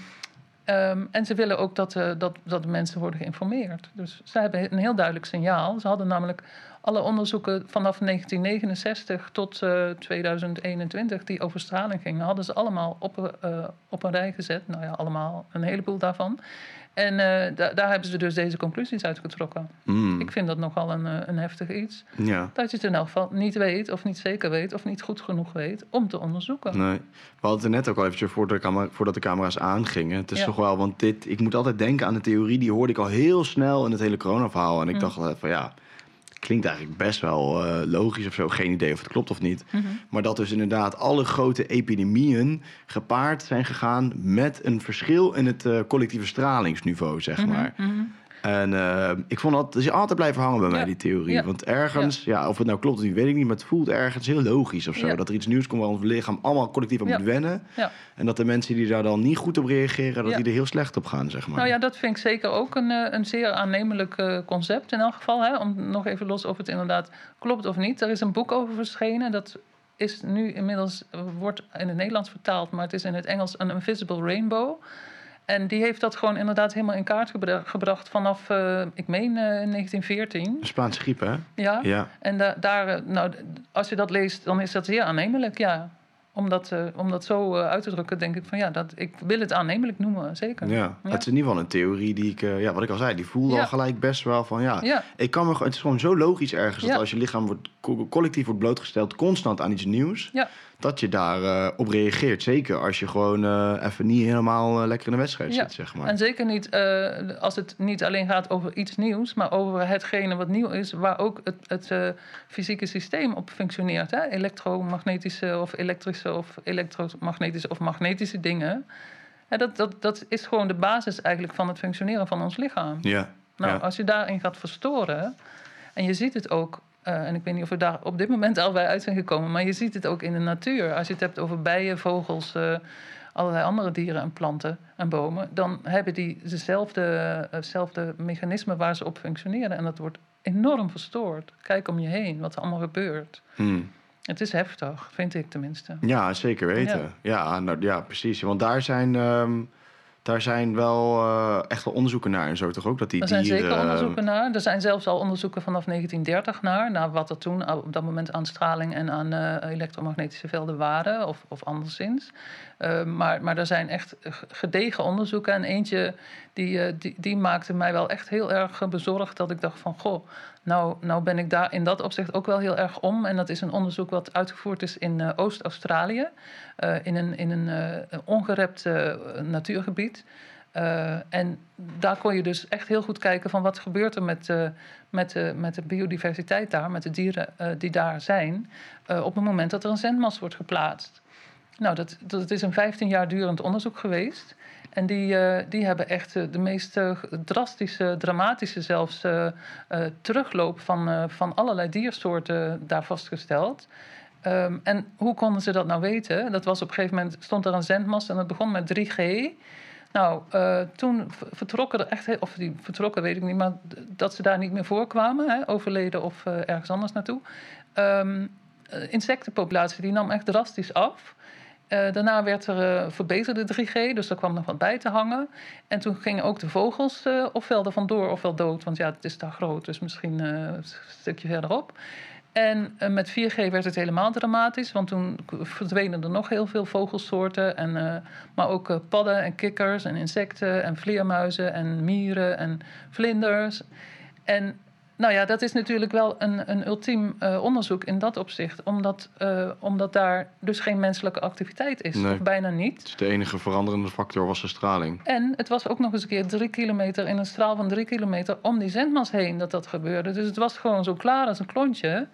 Um, en ze willen ook dat, uh, dat, dat de mensen worden geïnformeerd. Dus ze hebben een heel duidelijk signaal. Ze hadden namelijk alle onderzoeken vanaf 1969 tot uh, 2021 die over straling gingen, hadden ze allemaal op, uh, op een rij gezet. Nou ja, allemaal een heleboel daarvan. En uh, da daar hebben ze dus deze conclusies uitgetrokken. Mm. Ik vind dat nogal een, een heftig iets. Ja. Dat je het in elk geval niet weet, of niet zeker weet, of niet goed genoeg weet om te onderzoeken. Nee. We hadden het net ook al eventjes voordat de, camera, voordat de camera's aangingen. Het is ja. toch wel, want dit, ik moet altijd denken aan de theorie, die hoorde ik al heel snel in het hele corona-verhaal. En ik mm. dacht van ja klinkt eigenlijk best wel uh, logisch of zo. Geen idee of het klopt of niet. Mm -hmm. Maar dat dus inderdaad alle grote epidemieën gepaard zijn gegaan met een verschil in het uh, collectieve stralingsniveau, zeg mm -hmm, maar. En eh, ik vond dat, dus altijd blijven hangen bij mij, die theorie. Want ergens, ja. of het nou klopt of niet, weet ik niet, maar het voelt ergens heel logisch of zo. Dat er iets nieuws komt waar ons lichaam allemaal collectief aan moet wennen. En dat de mensen die daar dan niet goed op reageren, dat die er heel slecht op gaan, zeg maar. Nou ja, dat vind ik zeker ook een, eh, een zeer aannemelijk eh, concept in elk geval. Hè? Om nog even los of het inderdaad klopt of niet. Er is een boek over verschenen, dat is nu inmiddels, wordt in het Nederlands vertaald, maar het is in het Engels een Invisible Rainbow. En die heeft dat gewoon inderdaad helemaal in kaart gebracht vanaf, uh, ik meen, uh, 1914. Spaanse griep, hè? Ja. ja. En da daar, eh, nou, als je dat leest, dan is dat zeer aannemelijk, ja om dat, uh, om dat zo uit te drukken, denk ik van ja, dat, ik wil het aannemelijk noemen, zeker. Ja, het is in ieder geval een theorie die ik, ja, wat ik al zei, die voelde al gelijk best wel van ja, ja. Ik kan me, het is gewoon zo logisch ergens dat als je lichaam wordt, collectief wordt blootgesteld, constant aan iets nieuws, ja dat je daarop uh, op reageert. Zeker als je gewoon uh, even niet helemaal uh, lekker in de wedstrijd zit, zeg maar. En zeker niet als het niet alleen gaat over iets nieuws... maar over hetgene wat nieuw is... waar ook het, het fysieke systeem op functioneert. Hè? Elektromagnetische of elektrische of elektromagnetische of magnetische dingen. Ja, dat, dat, dat is gewoon de basis eigenlijk van het functioneren van ons lichaam. Ja. Nou, als je daarin gaat verstoren... en je ziet het ook uh, en ik weet niet of we daar op dit moment al bij uit zijn gekomen, maar je ziet het ook in de natuur. Als je het hebt over bijen, vogels, uh, allerlei andere dieren en planten en bomen, dan hebben die dezelfde, uh, mechanismen waar ze op functioneren. En dat wordt enorm verstoord. Kijk om je heen, wat er allemaal gebeurt. Hmm. Het is heftig, vind ik tenminste. Ja, zeker weten. Ja, ja, nou, ja precies. Want daar zijn. Um daar zijn wel uh, echt wel onderzoeken naar en zo toch ook? Dat die er zijn zeker onderzoeken naar. Er zijn zelfs al onderzoeken vanaf 1930 naar, naar wat er toen op dat moment aan straling en aan uh, elektromagnetische velden waren, of, of anderszins. Uh, maar, maar er zijn echt gedegen onderzoeken. En eentje die, die, die maakte mij wel echt heel erg bezorgd. Dat ik dacht van, goh, nou, nou ben ik daar in dat opzicht ook wel heel erg om. En dat is een onderzoek wat uitgevoerd is in uh, Oost-Australië. In een, in een ongerept natuurgebied. en daar kon je dus echt heel goed kijken van wat gebeurt er met, met, met de biodiversiteit daar, met de dieren die daar zijn, op het moment dat er een zendmast wordt geplaatst. Nou, dat, dat is een 15 jaar durend onderzoek geweest. En die, uh, die hebben echt uh, de meest uh, drastische, dramatische zelfs terugloop van, van allerlei diersoorten daar vastgesteld. Um, en hoe konden ze dat nou weten? Dat was op een gegeven moment, stond er een zendmast en het begon met 3G. Nou, toen vertrokken er echt, of die vertrokken weet ik niet, maar dat ze daar niet meer voorkwamen, hè, overleden of ergens anders naartoe. Um, insectenpopulatie die nam echt drastisch af. Uh, daarna werd er uh, verbeterde 3G, dus er kwam nog wat bij te hangen. En toen gingen ook de vogels uh, ofwel er vandoor ofwel dood, want ja, het is daar groot, dus misschien een stukje verderop. En met 4G werd het helemaal dramatisch, want toen verdwenen er nog heel veel vogelsoorten. En, maar ook padden en kikkers en insecten en vleermuizen en mieren en vlinders. En nou ja, dat is natuurlijk wel een, een ultiem uh, onderzoek in dat opzicht. Omdat, uh, omdat daar dus geen menselijke activiteit is. Nee. Of bijna niet. Dus de enige veranderende factor was de straling. En het was ook nog eens een keer drie kilometer in een straal van drie kilometer om die zendmast heen dat dat gebeurde. Dus het was gewoon zo klaar als een klontje.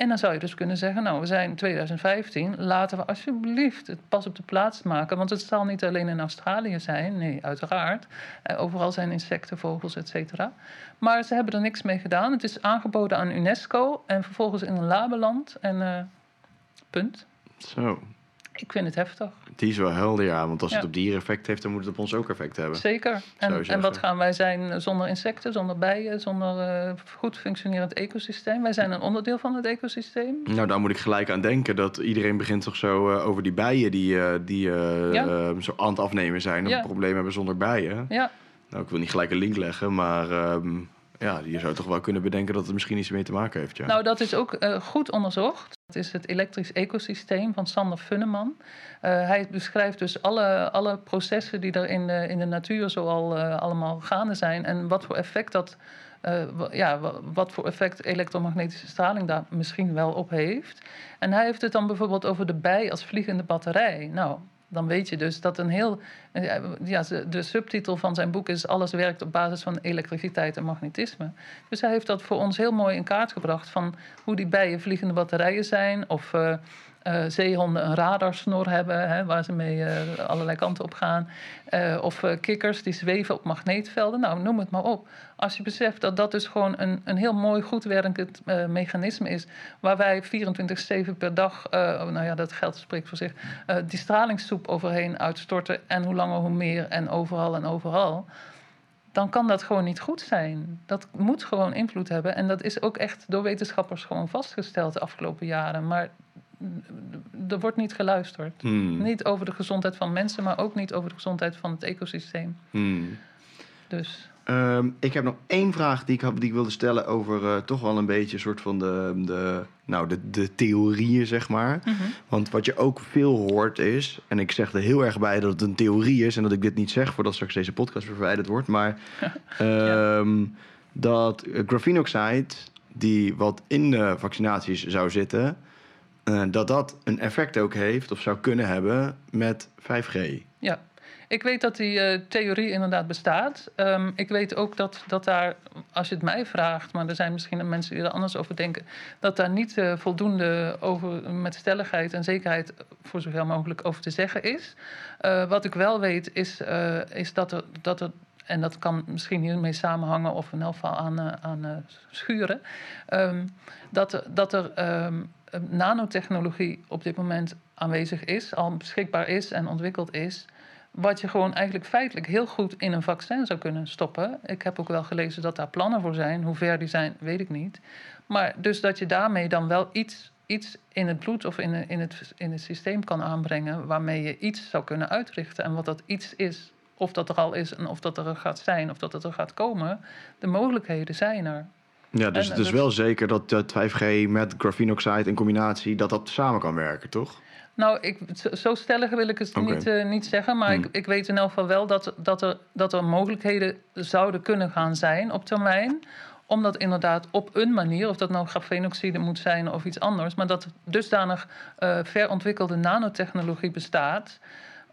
En dan zou je dus kunnen zeggen, nou, we zijn 2015, laten we alsjeblieft het pas op de plaats maken. Want het zal niet alleen in Australië zijn, nee, uiteraard. Eh, overal zijn insecten, vogels, et cetera. Maar ze hebben er niks mee gedaan. Het is aangeboden aan UNESCO en vervolgens in een labeland. En uh, punt. Zo. Ik vind het heftig. Die is wel helder, ja. Want als het op dieren effect heeft, dan moet het op ons ook effect hebben. Zeker. En, en wat gaan wij zijn zonder insecten, zonder bijen, zonder uh, goed functionerend ecosysteem? Wij zijn een onderdeel van het ecosysteem. Nou, daar moet ik gelijk aan denken. Dat iedereen begint toch zo uh, over die bijen die, uh, die ja. zo aan het afnemen zijn. Of ja. een probleem hebben zonder bijen. Ja. Nou, ik wil niet gelijk een link leggen, maar... Ehm, ja, je zou toch wel kunnen bedenken dat het misschien iets mee te maken heeft. Ja. Nou, dat is ook uh, goed onderzocht. Het is het elektrisch ecosysteem van Sander Funneman. Uh, hij beschrijft dus alle, alle processen die er in de, in de natuur zoal uh, allemaal gaande zijn. En wat voor effect dat. ja, wat voor effect elektromagnetische straling daar misschien wel op heeft. En hij heeft het dan bijvoorbeeld over de bij als vliegende batterij. Nou, dan weet je dus dat een heel. Ja, de subtitel van zijn boek is: Alles werkt op basis van elektriciteit en magnetisme. Dus hij heeft dat voor ons heel mooi in kaart gebracht van hoe die bijen vliegende batterijen zijn. Of, uh, uh, zeehonden een radarsnor hebben, hè, waar ze mee uh, allerlei kanten op gaan. Uh, of kikkers die zweven op magneetvelden. Nou, noem het maar op. Als je beseft dat dat dus gewoon een, een heel mooi, goed werkend mechanisme is, waar wij 24-7 per dag, nou ja, dat geldt spreekt voor zich, die stralingssoep overheen uitstorten. En hoe langer, hoe meer, en overal en overal dan kan dat gewoon niet goed zijn. Dat moet gewoon invloed hebben. En dat is ook echt door wetenschappers gewoon vastgesteld de afgelopen jaren. Maar er wordt niet geluisterd. Hmm. Niet over de gezondheid van mensen, maar ook niet over de gezondheid van het ecosysteem. Hmm. Dus. Ehm, ik heb nog één vraag die ik, die ik wilde stellen over uh, toch wel een beetje een soort van de, de, nou, de, de theorieën, zeg maar. Mhm. Want wat je ook veel hoort is, en ik zeg er heel erg bij dat het een theorie is en dat ik dit niet zeg voordat straks deze podcast verwijderd wordt, maar ehm, dat graphenoxide, die wat in de vaccinaties zou zitten, uh, dat dat een effect ook heeft of zou kunnen hebben met 5G. Ja, ik weet dat die uh, theorie inderdaad bestaat. Um, ik weet ook dat, dat daar, als je het mij vraagt, maar er zijn misschien mensen die er anders over denken, dat daar niet uh, voldoende over met stelligheid en zekerheid voor zoveel mogelijk over te zeggen is. Wat ik wel weet is, is dat er. Dat er en dat kan misschien hiermee samenhangen of in elk geval aan, aan schuren. Um, dat, dat er um, nanotechnologie op dit moment aanwezig is, al beschikbaar is en ontwikkeld is. Wat je gewoon eigenlijk feitelijk heel goed in een vaccin zou kunnen stoppen. Ik heb ook wel gelezen dat daar plannen voor zijn. Hoe ver die zijn, weet ik niet. Maar dus dat je daarmee dan wel iets, iets in het bloed of in, in, het, in het systeem kan aanbrengen. waarmee je iets zou kunnen uitrichten. En wat dat iets is, of dat er al is en of dat er gaat zijn of dat het er gaat komen. De mogelijkheden zijn er. Ja, dus het is wel zeker dat het 5G met graphenoxide in combinatie... dat dat samen kan werken, toch? Nou, ik, zo stellig wil ik het niet, uh, niet zeggen. Maar ik, hmm. ik weet in elk geval wel dat, dat, er, dat er mogelijkheden zouden kunnen gaan zijn op termijn. Omdat inderdaad op een manier, of dat nou grafenoxide moet zijn of iets anders, maar dat dusdanig uh, verontwikkelde nanotechnologie bestaat.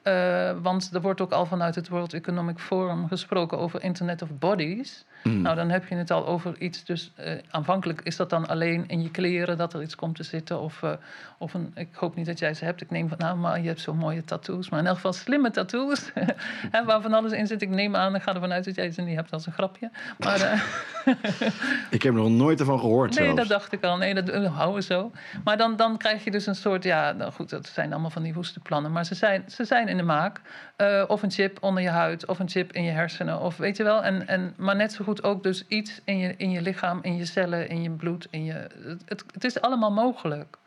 Uh, want er wordt ook al vanuit het World Economic Forum gesproken over Internet of Bodies. Mm. Nou, dan heb je het al over iets. Dus uh, aanvankelijk is dat dan alleen in je kleren dat er iets komt te zitten. Of, uh, of een, ik hoop niet dat jij ze hebt. Ik neem van, nou, maar je hebt zo'n mooie tattoos. Maar in elk geval slimme tattoos. hè, waar van alles in zit. Ik neem aan, ik ga ervan uit dat jij ze niet hebt als een grapje. Maar, uh, ik heb er nog nooit ervan gehoord. Nee, zelfs. dat dacht ik al. Nee, dat, houden we zo. Maar dan, dan krijg je dus een soort, ja, nou goed, dat zijn allemaal van die woeste plannen. Maar ze zijn, ze zijn in de maak. of een chip onder je huid, of een chip in je hersenen. Of weet je wel. En, en, maar net zo goed ook dus iets in je, in je lichaam, in je cellen, in je bloed. In je, het, het is allemaal mogelijk.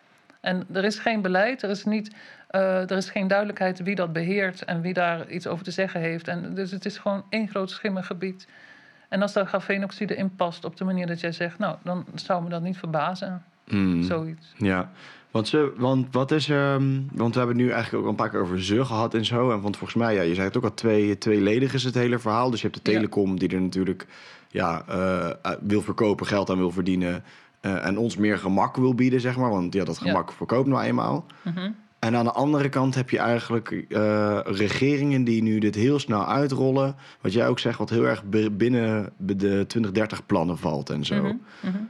En er is geen beleid, er is, niet, uh, er is geen duidelijkheid wie dat beheert en wie daar iets over te zeggen heeft. En dus het is gewoon één groot schimmergebied. En als daar grafenoxide in past op de manier dat jij zegt, nou, dan zou me dat niet verbazen. Mm. Zoiets. Ja, want, ze, want wat is. Um, want we hebben nu eigenlijk ook een paar keer over ze gehad en zo. En want volgens mij, ja, je zei het ook al, twee, tweeledig is het hele verhaal. Dus je hebt de telecom die er natuurlijk ja, uh, wil verkopen, geld aan wil verdienen. Uh, en ons meer gemak wil bieden, zeg maar. Want ja, dat gemak ja. verkoopt nou eenmaal. Mm -hmm. En aan de andere kant heb je eigenlijk uh, regeringen die nu dit heel snel uitrollen. Wat jij ook zegt, wat heel erg binnen de 2030-plannen valt en zo. Mm -hmm. Mm -hmm.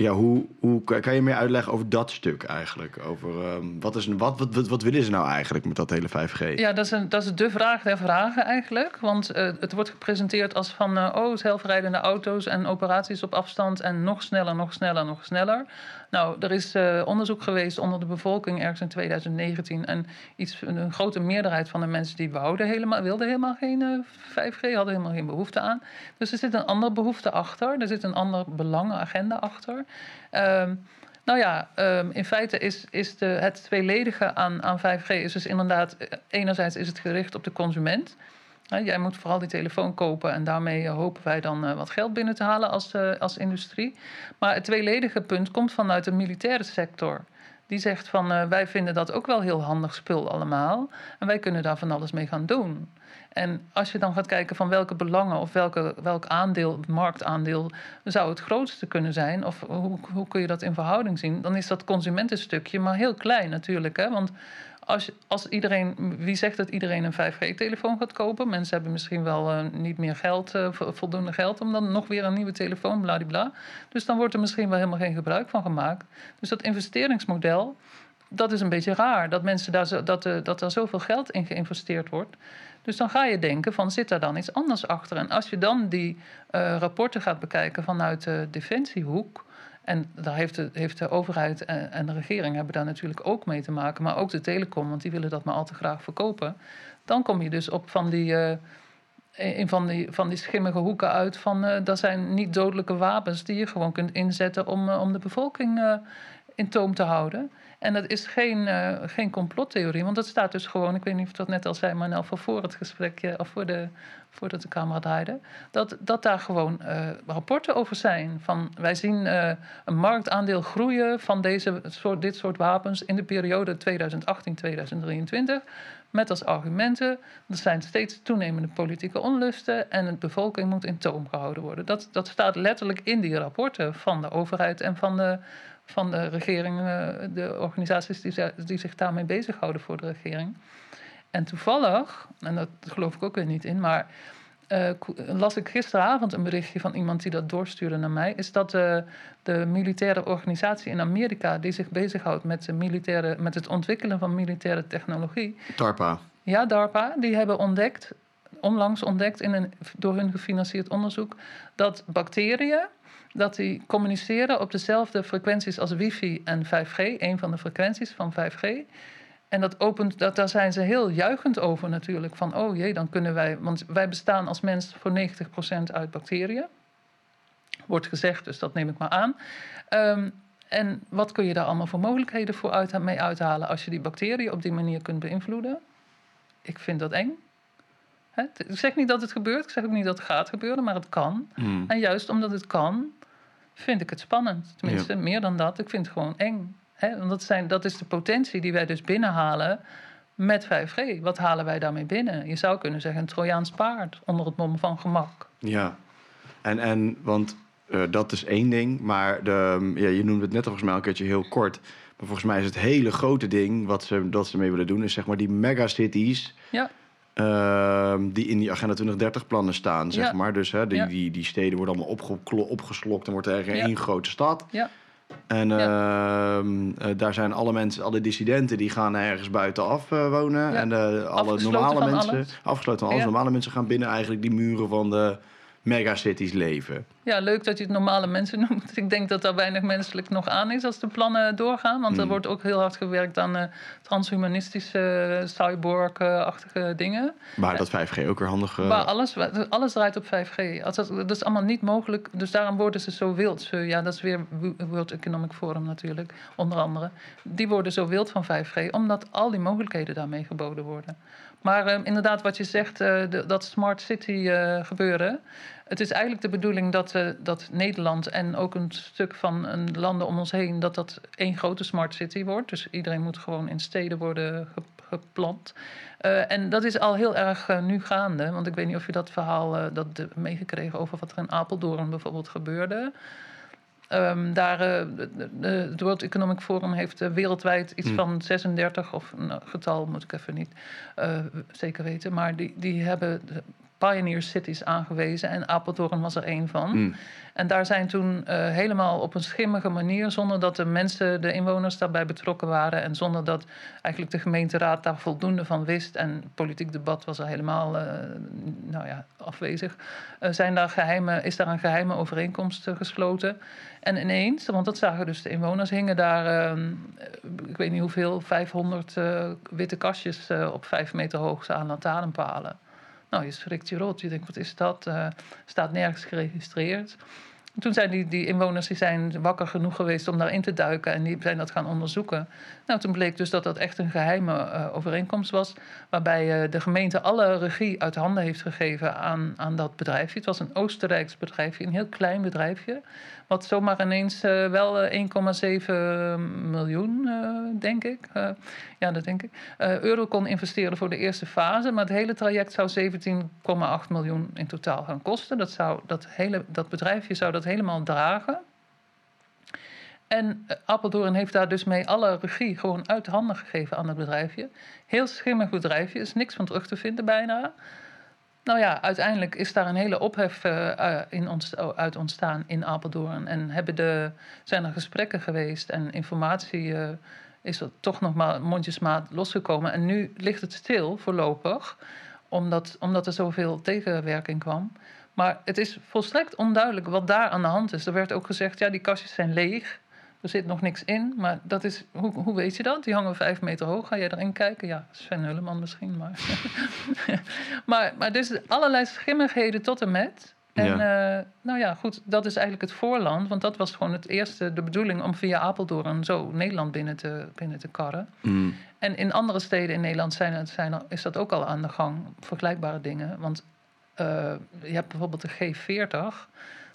Ja, hoe, hoe kan je meer uitleggen over dat stuk eigenlijk? Over um, wat, is, wat, wat, wat, willen ze nou eigenlijk met dat hele 5G? Ja, dat is, een, dat is de vraag der vragen eigenlijk. Want uh, het wordt gepresenteerd als van uh, oh, zelfrijdende auto's en operaties op afstand en nog sneller, nog sneller, nog sneller. Nou, er is uh, onderzoek geweest onder de bevolking ergens in 2019. En iets, een grote meerderheid van de mensen die wouden helemaal, wilden helemaal geen 5G, hadden helemaal geen behoefte aan. Dus er zit een andere behoefte achter. Er zit een ander belangenagenda achter. Um, nou ja, um, in feite is, is de, het tweeledige aan, aan 5G is dus inderdaad... enerzijds is het gericht op de consument... Jij moet vooral die telefoon kopen en daarmee hopen wij dan uh, wat geld binnen te halen als, uh, als industrie. Maar het tweeledige punt komt vanuit de militaire sector. Die zegt van wij vinden dat ook wel heel handig spul allemaal en wij kunnen daar van alles mee gaan doen. En als je dan gaat kijken van welke belangen of welke, welk aandeel, marktaandeel zou het grootste kunnen zijn, of hoe, hoe kun je dat in verhouding zien, dan is dat consumentenstukje maar heel klein natuurlijk. Hè? Want als, als iedereen, wie zegt dat iedereen een 5G-telefoon gaat kopen? Mensen hebben misschien wel uh, niet meer geld, uh, voldoende geld om dan nog weer een nieuwe telefoon, bladibla. Dus dan wordt er misschien wel helemaal geen gebruik van gemaakt. Dus dat investeringsmodel dat is een beetje raar. Dat, mensen daar zo, dat, uh, dat er zoveel geld in geïnvesteerd wordt. Dus dan ga je denken van zit daar dan iets anders achter? En als je dan die rapporten gaat bekijken vanuit de defensiehoek... en daar heeft de, heeft de overheid en, en, de regering hebben daar natuurlijk ook mee te maken... maar ook de telecom, want die willen dat maar al te graag verkopen... dan kom je dus op van die... Uh, in van die, van die schimmige hoeken uit van uh, dat zijn niet dodelijke wapens die je gewoon kunt inzetten om, uh, om de bevolking in toom te houden. En dat is geen, uh, geen complottheorie, want dat staat dus gewoon, ik weet niet of dat net al zei, maar nou voor het gesprekje, of voor de, voordat de camera draaide, dat, dat daar gewoon uh, rapporten over zijn. Van wij zien uh, een marktaandeel groeien van deze soort, dit soort wapens in de periode 2018-2023. Met als argumenten, er zijn steeds toenemende politieke onlusten en de bevolking moet in toom gehouden worden. Dat, dat staat letterlijk in die rapporten van de overheid en van de, van de regering, de organisaties die, die zich daarmee bezighouden voor de regering. En toevallig, en dat geloof ik ook weer niet in, maar uh, las ik gisteravond een berichtje van iemand die dat doorstuurde naar mij, is dat uh, de militaire organisatie in Amerika die zich bezighoudt met, de militaire, met het ontwikkelen van militaire technologie. DARPA. Ja, DARPA. Die hebben ontdekt, onlangs ontdekt in een door hun gefinancierd onderzoek, dat bacteriën dat die communiceren op dezelfde frequenties als wifi en 5G, een van de frequenties van 5G. En dat opent, dat, daar zijn ze heel juichend over natuurlijk. Van oh jee, dan kunnen wij. Want wij bestaan als mens voor 90% uit bacteriën. Wordt gezegd, dus dat neem ik maar aan. Um, en wat kun je daar allemaal voor mogelijkheden voor uit, mee uithalen als je die bacteriën op die manier kunt beïnvloeden? Ik vind dat eng. He? Ik zeg niet dat het gebeurt, ik zeg ook niet dat het gaat gebeuren, maar het kan. Mm. En juist omdat het kan, vind ik het spannend. Tenminste, ja. meer dan dat, ik vind het gewoon eng. Hè? Want dat, zijn, dat is de potentie die wij dus binnenhalen met 5G. Wat halen wij daarmee binnen? Je zou kunnen zeggen een Trojaans paard onder het mom van gemak. Ja, en, en want uh, dat is één ding, maar de, ja, je noemde het net volgens mij een keertje heel kort. Maar volgens mij is het hele grote ding wat ze, dat ze mee willen doen, is zeg maar die megacities. Ja. Uh, die in die Agenda 2030 plannen staan, zeg ja. maar. Dus hè, die, ja. die, die steden worden allemaal opge opgeslokt en wordt er één ja. grote stad. Ja. En ja. uh, daar zijn alle mensen, alle dissidenten, die gaan ergens buitenaf uh, wonen. En uh, alle normale mensen, alles. afgesloten van alles, normale mensen gaan binnen eigenlijk die muren van de megacities leven. Ja, leuk dat je het normale mensen noemt. Ik denk dat daar weinig menselijk nog aan is als de plannen doorgaan. Want mm. er wordt ook heel hard gewerkt aan uh, transhumanistische, cyborg-achtige dingen. Maar dat 5G ook weer handig... Uh... Maar alles, alles draait op 5G. Als dat, dat is allemaal niet mogelijk. Dus daarom worden ze zo wild. Ja, dat is weer World Economic Forum natuurlijk, onder andere. Die worden zo wild van 5G, omdat al die mogelijkheden daarmee geboden worden. Maar uh, inderdaad, wat je zegt, uh, de, dat smart city uh, gebeuren. Het is eigenlijk de bedoeling dat, dat Nederland en ook een stuk van landen om ons heen, dat dat één grote smart city wordt. Dus iedereen moet gewoon in steden worden geplant. en dat is al heel erg nu gaande. Want ik weet niet of je dat verhaal dat meegekregen over wat er in Apeldoorn bijvoorbeeld gebeurde. Um, daar, uh, het World Economic Forum heeft uh, wereldwijd iets mm. van 36, of nou, getal moet ik even niet uh, zeker weten, maar die, die hebben pioneer cities aangewezen en Apeldoorn was er één van. Mm. En daar zijn toen uh, helemaal op een schimmige manier, zonder dat de mensen, de inwoners daarbij betrokken waren en zonder dat eigenlijk de gemeenteraad daar voldoende van wist en politiek debat was er helemaal uh, nou ja, afwezig, uh, zijn daar geheime, is daar een geheime overeenkomst gesloten. En ineens, want dat zagen dus de inwoners, hingen daar, ehm, ik weet niet hoeveel, 500 witte kastjes op vijf meter hoog aan lantaarnpalen. Nou, je schrikt je rot. Je denkt, wat is dat? Uh, staat nergens geregistreerd. toen zijn die, die inwoners die zijn wakker genoeg geweest om daarin te duiken en die zijn dat gaan onderzoeken. Nou, toen bleek dus dat dat echt een geheime uh, overeenkomst was, waarbij uh, de gemeente alle regie uit handen heeft gegeven aan, aan dat bedrijfje. Het was een Oostenrijks bedrijfje, een heel klein bedrijfje, wat zomaar ineens uh, wel 1,7 miljoen, denk ik, ja, dat denk ik, euro kon investeren voor de eerste fase. Maar het hele traject zou 17,8 miljoen in totaal gaan kosten. Dat, zou, dat, hele, dat bedrijfje zou dat helemaal dragen. En Apeldoorn heeft daar dus mee alle regie gewoon uit handen gegeven aan het bedrijfje. Heel schimmig bedrijfje, is niks van terug te vinden bijna. Nou ja, uiteindelijk is daar een hele ophef uh, in ont uit ontstaan in Apeldoorn. En hebben de, zijn er gesprekken geweest en informatie is dat toch nog maar mondjesmaat losgekomen. En nu ligt het stil voorlopig, omdat, omdat er zoveel tegenwerking kwam. Maar het is volstrekt onduidelijk wat daar aan de hand is. Er werd ook gezegd, ja, die kastjes zijn leeg. Er zit nog niks in, maar dat is, hoe, hoe weet je dat? Die hangen vijf meter hoog. Ga jij erin kijken? Ja, Sven Hulleman misschien, maar... maar, maar dus allerlei schimmigheden tot en met. En ja. nou ja, goed, dat is eigenlijk het voorland. Want dat was gewoon het eerste, de bedoeling om via Apeldoorn zo Nederland binnen te, binnen te karren. Mm. En in andere steden in Nederland zijn, zijn er, is dat ook al aan de gang, vergelijkbare dingen. Want uh, je hebt bijvoorbeeld de G40.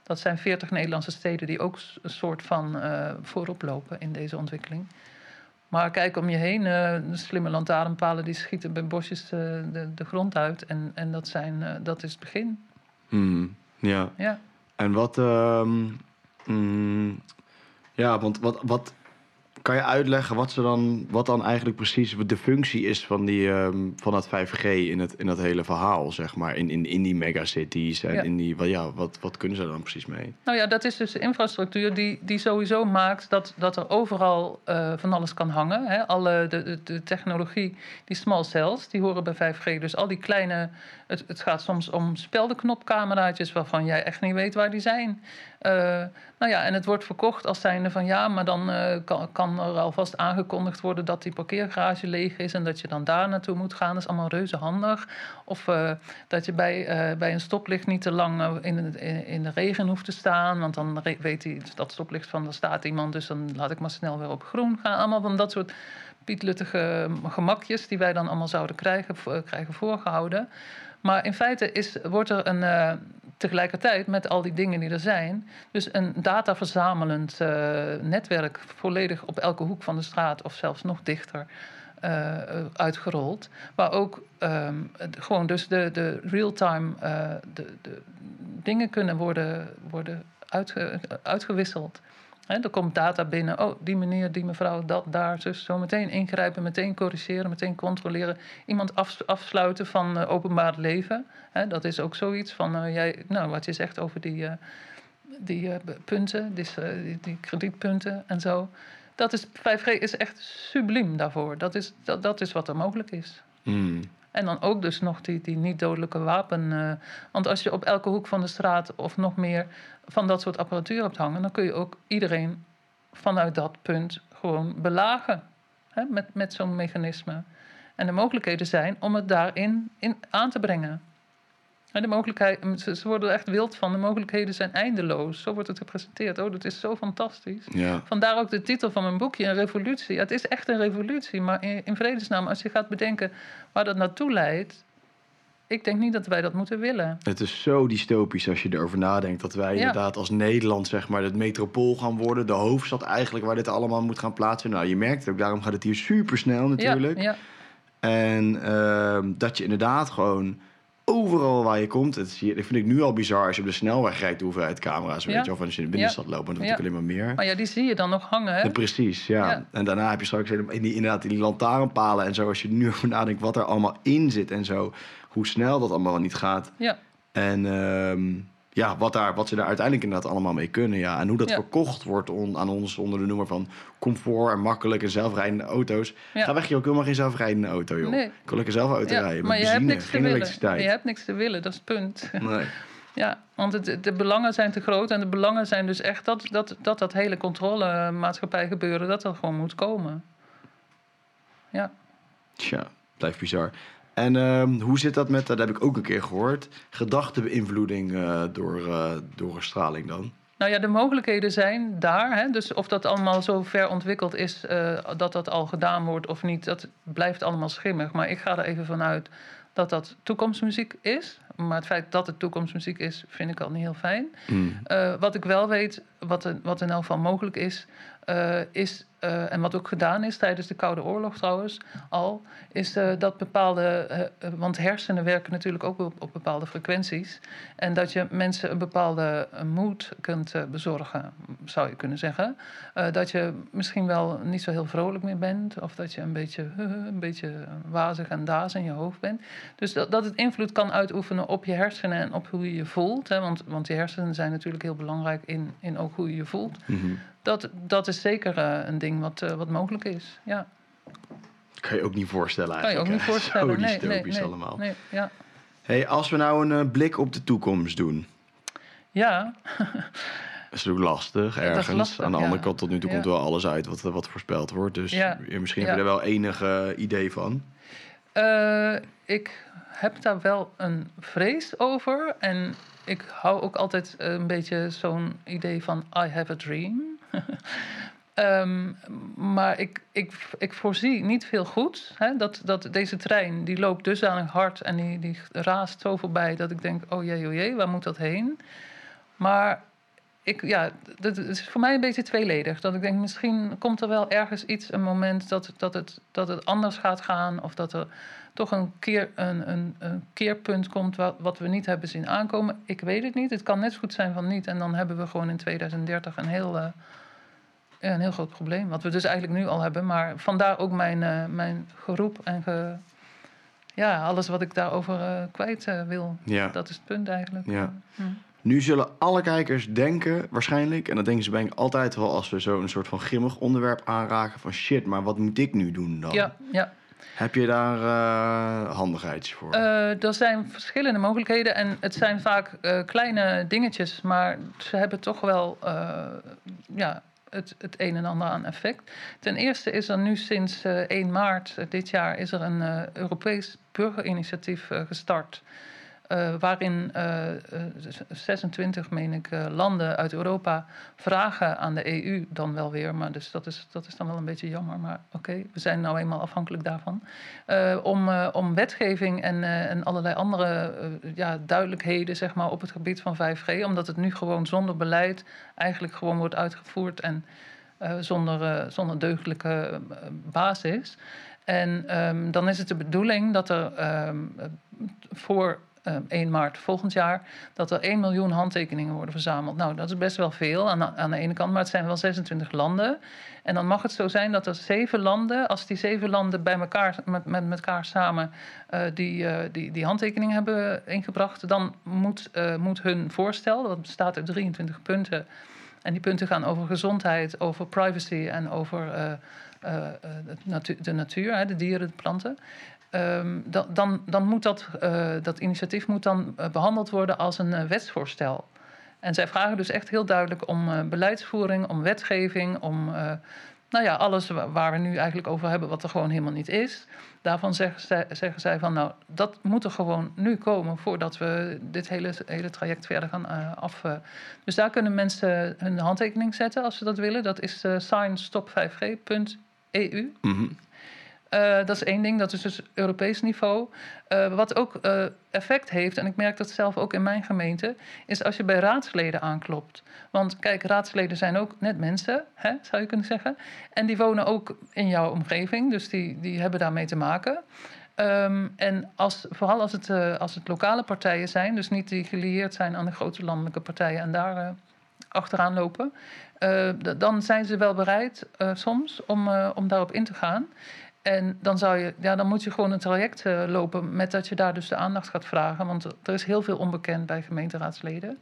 Dat zijn 40 Nederlandse steden die ook een soort van uh, voorop lopen in deze ontwikkeling. Maar kijk om je heen, uh, slimme lantaarnpalen die schieten bij bosjes de, de, grond uit. En, en dat, zijn, dat is het begin. Mm. Ja. ja. En wat. Uh, mm, ja, want wat, wat. Kan je uitleggen wat, ze dan, wat dan eigenlijk precies de functie is van, die, um, van dat 5G in het, in dat hele verhaal, zeg maar, in, in, in die megacities en Ja. in die, wat, ja, wat, wat kunnen ze dan precies mee? Nou ja, dat is dus infrastructuur die, die sowieso maakt dat, dat er overal eh, van alles kan hangen. Hè. Alle, de, de, de technologie, die small cells, die horen bij 5G. Dus al die kleine, het, het gaat soms om speldenknopcameraatjes waarvan jij echt niet weet waar die zijn. Eh, nou ja, en het wordt verkocht als zijnde van ja, maar dan eh, kan, kan er alvast aangekondigd worden dat die parkeergarage leeg is en dat je dan daar naartoe moet gaan. Dat is allemaal reuze handig. Of eh, dat je bij, bij een stoplicht niet te lang in, in, in de regen hoeft te staan, want dan weet hij dat stoplicht van, er staat iemand, dus dan laat ik maar snel weer op groen gaan. Allemaal van dat soort pietluttige gemakjes die wij dan allemaal zouden krijgen, krijgen voorgehouden. Maar in feite is, wordt er een, eh, tegelijkertijd met al die dingen die er zijn, dus een dataverzamelend eh, netwerk volledig op elke hoek van de straat of zelfs nog dichter eh, uitgerold. Waar ook ehm, gewoon dus de, de real-time de, de dingen kunnen worden, worden uitge- uitgewisseld. Hè, er komt data binnen. Oh, die meneer, die mevrouw, dat, daar, dus zo meteen ingrijpen, meteen corrigeren, meteen controleren. Iemand af, afsluiten van eh, openbaar leven. Dat is ook zoiets van, eh, jij, nou, wat je zegt over die, eh, die punten, die, s- eh, die, die kredietpunten en zo. Dat is, 5G is echt subliem daarvoor. Dat is, dat, dat is wat er mogelijk is. Hmm. En dan ook dus nog die, die niet-dodelijke wapen. want als je op elke hoek van de straat of nog meer van dat soort apparatuur hebt hangen, dan kun je ook iedereen vanuit dat punt gewoon belagen. Hè, met, met zo'n mechanisme. En de mogelijkheden zijn om het daarin in aan te brengen. En de mogelijkheid, ze, ze worden er echt wild van. De mogelijkheden zijn eindeloos. Zo wordt het gepresenteerd. Oh, dat is zo fantastisch. Ja. Vandaar ook de titel van mijn boekje, een revolutie. Het is echt een revolutie, maar in, in vredesnaam, als je gaat bedenken waar dat naartoe leidt, ik denk niet dat wij dat moeten willen. Het is zo dystopisch als je erover nadenkt dat wij Ja. inderdaad als Nederland zeg maar het metropool gaan worden, de hoofdstad eigenlijk waar dit allemaal moet gaan plaatsen. Nou, je merkt het ook, daarom gaat het hier super snel natuurlijk. Ja, ja, En ehm, dat je inderdaad gewoon overal waar je komt, het dat vind ik nu al bizar als je op de snelweg rijdt, de hoeveelheid camera's, weet je, of als je in de binnenstad loopt, want dat natuurlijk alleen maar meer. maar ja, die zie je dan nog hangen, hè? Precies, ja. En daarna heb je straks in die, inderdaad in die lantaarnpalen en zo, als je er nu over nadenkt wat er allemaal in zit en zo, hoe snel dat allemaal niet gaat. Ja, En ehm, ja, wat, daar, wat ze daar uiteindelijk inderdaad allemaal mee kunnen. Ja. En hoe dat Ja. verkocht wordt on- aan ons onder de noemer van comfort en makkelijk en zelfrijdende auto's. Ja. Ga weg, joh. Ik wil maar geen zelfrijdende auto, joh. Nee. Ik wil lekker zelf auto ja. rijden. Maar je benzine, hebt niks te willen. Je hebt niks te willen, dat is het punt. Nee. Ja, want het, de belangen zijn te groot en de belangen zijn dus echt dat dat, dat, dat hele controlemaatschappij gebeuren, dat dat gewoon moet komen. Ja. Tja, blijft bizar. En ehm, hoe zit dat met, dat heb ik ook een keer gehoord, gedachtebeïnvloeding eh, door, eh, door straling dan? Nou ja, de mogelijkheden zijn daar. Hè? Dus of dat allemaal zo ver ontwikkeld is eh, dat dat al gedaan wordt of niet, dat blijft allemaal schimmig. Maar ik ga er even vanuit dat dat toekomstmuziek is. Maar het feit dat het toekomstmuziek is, vind ik al niet heel fijn. Hmm. Eh, wat ik wel weet, wat, er, wat in elk geval mogelijk is, eh, is eh, en wat ook gedaan is tijdens de Koude Oorlog trouwens al, is dat bepaalde, want hersenen werken natuurlijk ook op, op bepaalde frequenties, en dat je mensen een bepaalde moed kunt bezorgen, zou je kunnen zeggen. Dat je misschien wel niet zo heel vrolijk meer bent, of dat je een beetje, een beetje wazig en daas in je hoofd bent. Dus dat, dat het invloed kan uitoefenen op je hersenen en op hoe je je voelt. Hè? Want, want je hersenen zijn natuurlijk heel belangrijk in, in ook hoe je je voelt. Mhm. dat, dat is zeker een ding wat, wat mogelijk is. Ja. Kan je ook niet voorstellen eigenlijk. Kan je ook niet voorstellen. Zo dystopisch nee, nee, allemaal. Nee, ja. hey, als we nou een blik op de toekomst doen. Ja. is natuurlijk lastig ergens. Aan de andere kant, tot nu toe komt wel alles uit wat, wat voorspeld wordt. Dus ja. misschien heb je er wel enige idee van. Uh, ik heb daar wel een vrees over. En ik hou ook altijd een beetje zo'n idee van I have a dream. um, maar ik, ik, ik voorzie niet veel goed. Hè, dat, dat deze trein die loopt dusdanig hard en die, die raast zo voorbij dat ik denk: oh jee, oh jee, waar moet dat heen? Maar ik, ja, dat is voor mij een beetje tweeledig. Dat ik denk, misschien komt er wel ergens iets, een moment dat, dat, het, dat het anders gaat gaan. Of dat er toch een, keer, een, een, een keerpunt komt wat, wat we niet hebben zien aankomen. Ik weet het niet. Het kan net zo goed zijn van niet. En dan hebben we gewoon in 2030 een heel, uh, een heel groot probleem. Wat we dus eigenlijk nu al hebben. Maar vandaar ook mijn, uh, mijn geroep en ge, ja, alles wat ik daarover uh, kwijt wil. Ja. Dat is het punt eigenlijk. Ja. Hm. Nu zullen alle kijkers denken, waarschijnlijk, en dat denken ze bij altijd wel als we zo een soort van grimmig onderwerp aanraken van shit, maar wat moet ik nu doen dan? Ja, ja. Heb je daar uh, handigheidjes voor? Uh, er zijn verschillende mogelijkheden en het zijn vaak uh, kleine dingetjes, maar ze hebben toch wel ja, het, het een en ander aan effect. Ten eerste is er nu sinds 1 maart dit jaar is er een Europees burgerinitiatief gestart. Uh, waarin uh, uh, 26, meen ik, eh, landen uit Europa vragen aan de EU dan wel weer. Maar dus dat is, dat is dan wel een beetje jammer. Maar oké, we zijn nou eenmaal afhankelijk daarvan. Eh, om, om wetgeving en, en allerlei andere ja, duidelijkheden zeg maar, op het gebied van 5G. Omdat het nu gewoon zonder beleid eigenlijk gewoon wordt uitgevoerd en zonder, zonder deugdelijke basis. En um, dan is het de bedoeling dat er um, voor 1 ehm, maart volgend jaar, dat er 1 miljoen handtekeningen worden verzameld. Nou, dat is best wel veel aan aan de ene kant, maar het zijn wel 26 landen. En dan mag het zo zijn dat er zeven landen, als die zeven landen bij elkaar, met, met, elkaar samen uh, die, uh, die, die hebben ingebracht, dan moet, uh, moet hun voorstel, dat bestaat uit 23 punten. En die punten gaan over gezondheid, over privacy en over de natuur, de dieren, de planten. Um, dan, dan, dan, moet dat, uh, dat initiatief moet dan uh, behandeld worden als een uh, wetsvoorstel. En zij vragen dus echt heel duidelijk om beleidsvoering, om wetgeving, om nou ja, alles waar we nu eigenlijk over hebben, wat er gewoon helemaal niet is. Daarvan zeggen zij, zeggen zij van nou, dat moet er gewoon nu komen voordat we dit hele, hele traject verder gaan af. Dus daar kunnen mensen hun handtekening zetten als ze dat willen. Dat is signstop5g.eu. Mm uh, dat is één ding, dat is dus Europees niveau. Uh, wat ook uh, effect heeft, en ik merk dat zelf ook in mijn gemeente, is als je bij raadsleden aanklopt. Want kijk, raadsleden zijn ook net mensen, hè, zou je kunnen zeggen. En die wonen ook in jouw omgeving, dus die, die hebben daarmee te maken. Um, en als, vooral als het, als het lokale partijen zijn, dus niet die gelieerd zijn aan de grote landelijke partijen en daar achteraan lopen, dan zijn ze wel bereid soms om, om daarop in te gaan. En dan, zou je, ja, dan moet je gewoon een traject uh, lopen met dat je daar dus de aandacht gaat vragen. Want er is heel veel onbekend bij gemeenteraadsleden.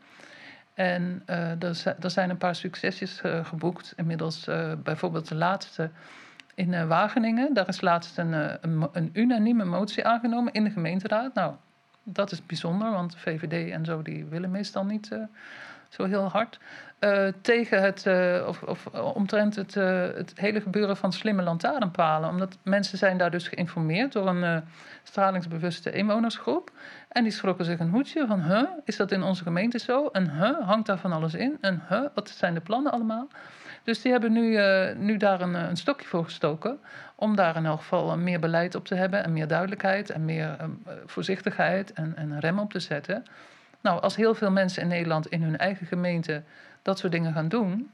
En uh, er, er, zijn een paar succesjes uh, geboekt. Inmiddels bijvoorbeeld de laatste in Wageningen. Daar is laatst een, een, een, unanieme motie aangenomen in de gemeenteraad. Nou, dat is bijzonder, want VVD en zo die willen meestal niet zo heel hard. Uh, tegen het, uh, of, of omtrent het, uh, het hele gebeuren van slimme lantaarnpalen. Omdat mensen zijn daar dus geïnformeerd door een stralingsbewuste inwonersgroep. En die schrokken zich een hoedje van, huh, is dat in onze gemeente zo? En huh, hangt daar van alles in? En huh, wat zijn de plannen allemaal? Dus die hebben nu, nu daar een, een, stokje voor gestoken. Om daar in elk geval meer beleid op te hebben. En meer duidelijkheid en meer voorzichtigheid en, en rem op te zetten. Nou, als heel veel mensen in Nederland in hun eigen gemeente dat soort dingen gaan doen,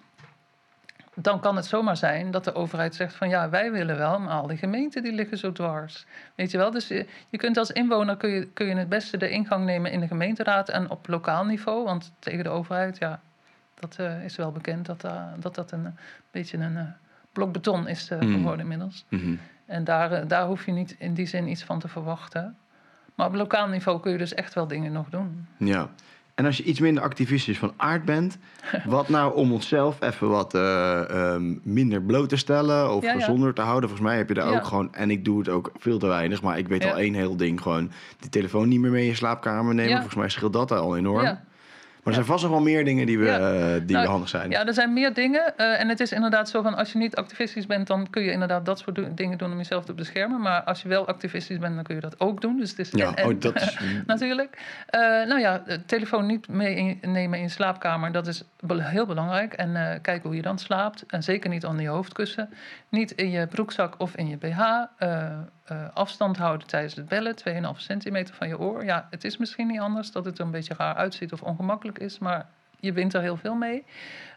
dan kan het zomaar zijn dat de overheid zegt van ja, wij willen wel, maar al die gemeenten die liggen zo dwars. Weet je wel, dus je, je kunt als inwoner kun je, kun je het beste de ingang nemen in de gemeenteraad en op lokaal niveau, want tegen de overheid, ja, dat uh, is wel bekend dat uh, dat, dat een, beetje een uh, blok beton is mhm. geworden inmiddels. Mm En daar, daar hoef je niet in die zin iets van te verwachten. Maar op lokaal niveau kun je dus echt wel dingen nog doen. Ja. En als je iets minder activistisch van aard bent, wat nou om onszelf even wat eh, ehm, minder bloot te stellen of gezonder te houden? Volgens mij heb je daar ook gewoon, en ik doe het ook veel te weinig, maar ik weet al één heel ding: gewoon die telefoon niet meer mee in je slaapkamer nemen. Volgens mij scheelt dat al enorm. Maar er zijn vast nog wel meer dingen die, we, eh, die nou, handig zijn. Ja, er zijn meer dingen. Uh, en het is inderdaad zo van als je niet activistisch bent, dan kun je inderdaad dat soort dingen doen om jezelf te beschermen. Maar als je wel activistisch bent, dan kun je dat ook doen. Dus het is ja, oh, dat is... natuurlijk. Uh, nou ja, telefoon niet meenemen in je slaapkamer, dat is heel belangrijk. En uh, kijk hoe je dan slaapt. En zeker niet onder je hoofdkussen. Niet in je broekzak of in je BH. Uh, afstand houden tijdens het bellen, 2,5 centimeter van je oor. Ja, het is misschien niet anders dat het er een beetje raar uitziet of ongemakkelijk is, maar je wint er heel veel mee.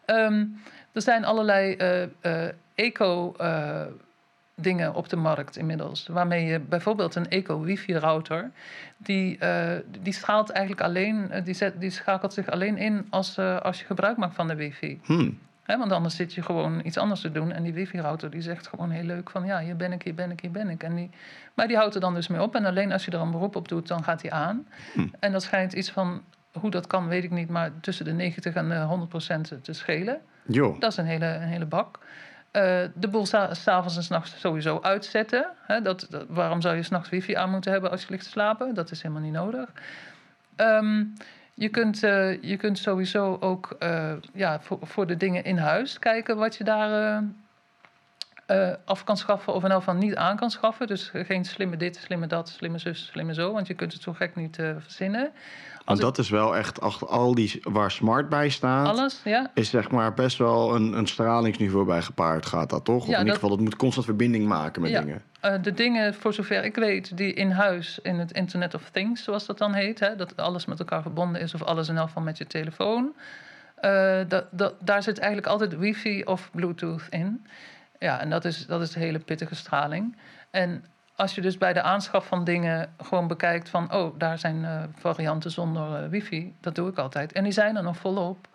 Um, er zijn allerlei uh, eco dingen op de markt inmiddels. Waarmee je bijvoorbeeld een eco-wifi-router... die, die, straalt eigenlijk alleen, die, zet, die schakelt zich alleen in als, als je gebruik maakt van de wifi. Hmm want anders zit je gewoon iets anders te doen. En die wifi-router die zegt gewoon heel leuk van... ja, hier ben ik, hier ben ik, hier ben ik. En die, maar die houdt er dan dus mee op. En alleen als je er een beroep op doet, dan gaat hij aan. Hm. En dat schijnt iets van... hoe dat kan, weet ik niet... maar tussen de 90 en de 100 procent te schelen. Jo. Dat is een hele, een hele bak. Uh, de boel s'avonds en s'nachts sowieso uitzetten. dat, waarom zou je s'nachts wifi aan moeten hebben als je ligt te slapen? Dat is helemaal niet nodig. Um, je kunt, uh, je kunt sowieso ook uh, ja, voor, voor de dingen in huis kijken wat je daar uh, af kan schaffen of in elk geval niet aan kan schaffen. Dus geen slimme dit, slimme dat, slimme zus, slimme zo, want je kunt het zo gek niet verzinnen. Want dat is wel echt, al die waar smart bij staat, Alles, ja. is zeg maar best wel een, een stralingsniveau bij gepaard gaat dat toch? Of in ieder geval, het moet constant verbinding maken met ja. dingen. Uh, de dingen, voor zover ik weet, die in huis, in het Internet of Things, zoals dat dan heet, hè, dat alles met elkaar verbonden is, of alles in elk geval met je telefoon, uh, dat, dat, daar zit eigenlijk altijd wifi of bluetooth in. Ja, en dat is, dat is de hele pittige straling. En als je dus bij de aanschaf van dingen gewoon bekijkt van... oh, daar zijn uh, varianten zonder uh, wifi, dat doe ik altijd. En die zijn er nog volop.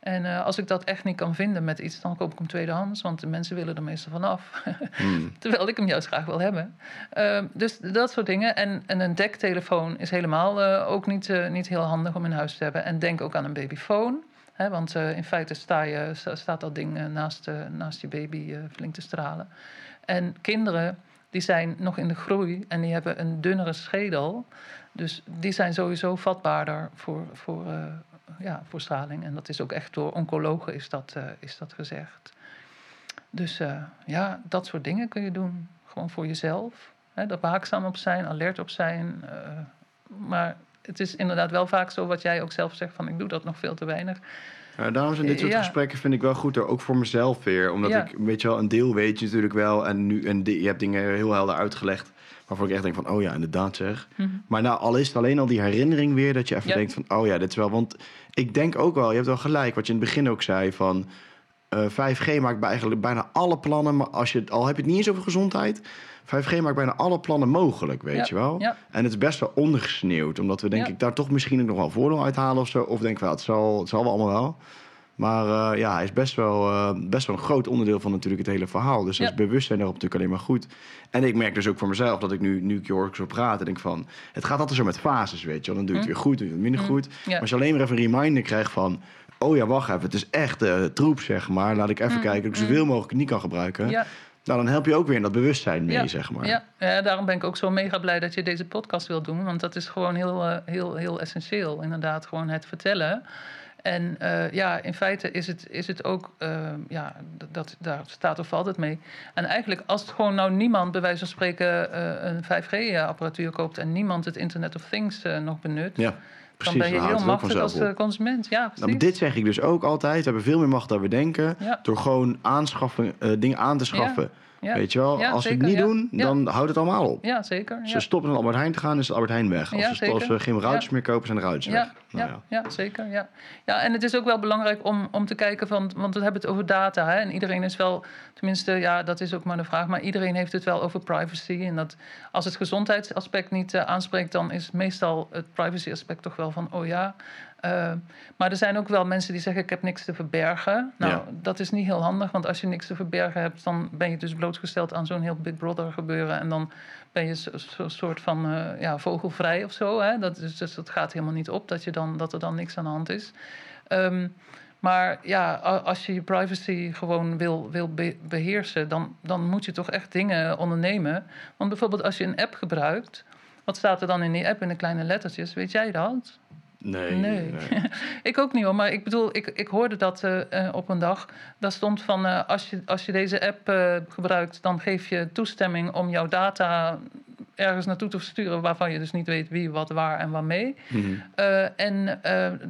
En uh, als ik dat echt niet kan vinden met iets, dan koop ik hem tweedehands. Want de mensen willen er meestal vanaf. Hmm. Terwijl ik hem juist graag wil hebben. Ehm, dus dat soort dingen. En, en een dektelefoon is helemaal ook niet, niet heel handig om in huis te hebben. En denk ook aan een babyfoon. Want in feite sta je, staat dat ding naast, naast je baby flink te stralen. En kinderen die zijn nog in de groei en die hebben een dunnere schedel. Dus die zijn sowieso vatbaarder voor, voor, ja, voor straling. En dat is ook echt door oncologen is dat, is dat gezegd. Dus ja, dat soort dingen kun je doen. Gewoon voor jezelf. Hè, er waakzaam op zijn, alert op zijn. maar het is inderdaad wel vaak zo wat jij ook zelf zegt: van ik doe dat nog veel te weinig. Ja, daarom zijn dit soort gesprekken vind ik wel goed, ook voor mezelf weer. Omdat ik, weet je wel, een deel weet je natuurlijk wel. En, nu, en je hebt dingen heel helder uitgelegd. Waarvoor ik echt denk van, oh ja, inderdaad zeg. Mhm. Maar nou, al is het alleen al die herinnering weer... dat je even denkt van, oh ja, dit is wel... Want ik denk ook wel, je hebt wel gelijk, wat je in het begin ook zei... van uh, eh, 5G maakt bij eigenlijk bijna alle plannen... maar als je, al heb je het niet eens over gezondheid... 5G maakt bijna alle plannen mogelijk, weet je wel. En het is best wel ondergesneeuwd, omdat we denk ik daar toch misschien nog wel voordeel uithalen of zo. Of denk wel, het zal, het zal wel allemaal wel. Maar uh, ja, hij is best wel, uh, best wel een groot onderdeel van natuurlijk het hele verhaal. Dus ja. als bewustzijn daarop natuurlijk alleen maar goed. En ik merk dus ook voor mezelf dat ik nu, nu ik hoor zo praten, denk van... Het gaat altijd zo met fases, weet je wel. Dan doe je het hm. weer goed, dan doe je het minder hm. goed. Maar als je alleen maar even een reminder krijgt van... Oh ja, wacht even, het is echt uh, troep, zeg maar. Laat ik even hm. kijken dat ik zoveel mogelijk niet kan gebruiken. Ja. Nou, dan help je ook weer in dat bewustzijn mee, zeg maar. Ja. ja, daarom ben ik ook zo mega blij dat je deze podcast wilt doen. Want dat is gewoon heel, uh, heel, heel essentieel. Inderdaad, gewoon het vertellen. En uh, ja, in feite is het, is het ook, uh, ja, dat, daar staat of valt het mee. En eigenlijk, als het gewoon nou niemand, bij wijze van spreken, een 5G-apparatuur koopt en niemand het Internet of Things nog benut. Ja Precies, dan ben je heel machtig als op. consument. Ja, nou, dit zeg ik dus ook altijd. We hebben veel meer macht dan we denken. Door gewoon aanschaffen, uh, dingen aan te schaffen. Weet je wel, als we het niet doen, dan houdt het allemaal op. Ja, zeker. Ze stoppen naar Albert Heijn te gaan, is Albert Heijn weg. Als, we, als we geen ruitjes meer kopen, zijn de ruitjes weg. Nou, ja, ja. zeker. Ja. ja, en het is ook wel belangrijk om, om te kijken, van, want we hebben het over data. Hè, en iedereen is wel, tenminste, ja, dat is ook maar de vraag, maar iedereen heeft het wel over privacy. En dat als het gezondheidsaspect niet uh, aanspreekt, dan is meestal het privacy aspect toch wel van, oh ja, uh, maar er zijn ook wel mensen die zeggen: Ik heb niks te verbergen. Nou, dat is niet heel handig, want als je niks te verbergen hebt, dan ben je dus blootgesteld aan zo'n heel Big Brother gebeuren. En dan ben je zo'n soort van uh, ja, vogelvrij of zo. Hè? Dat, is, dus dat gaat helemaal niet op. Dat je dan dan, dat er dan niks aan de hand is. Ehm, maar ja, als je je privacy gewoon wil, wil beheersen, dan, dan moet je toch echt dingen ondernemen. Want bijvoorbeeld als je een app gebruikt, wat staat er dan in die app in de kleine lettertjes? Weet jij dat? Nee. nee. ik ook niet hoor, maar ik bedoel, ik, ik hoorde dat uh, op een dag. Daar stond van: uh, als, je, als je deze app gebruikt, dan geef je toestemming om jouw data ergens naartoe te sturen waarvan je dus niet weet wie, wat, waar en waarmee. Mm en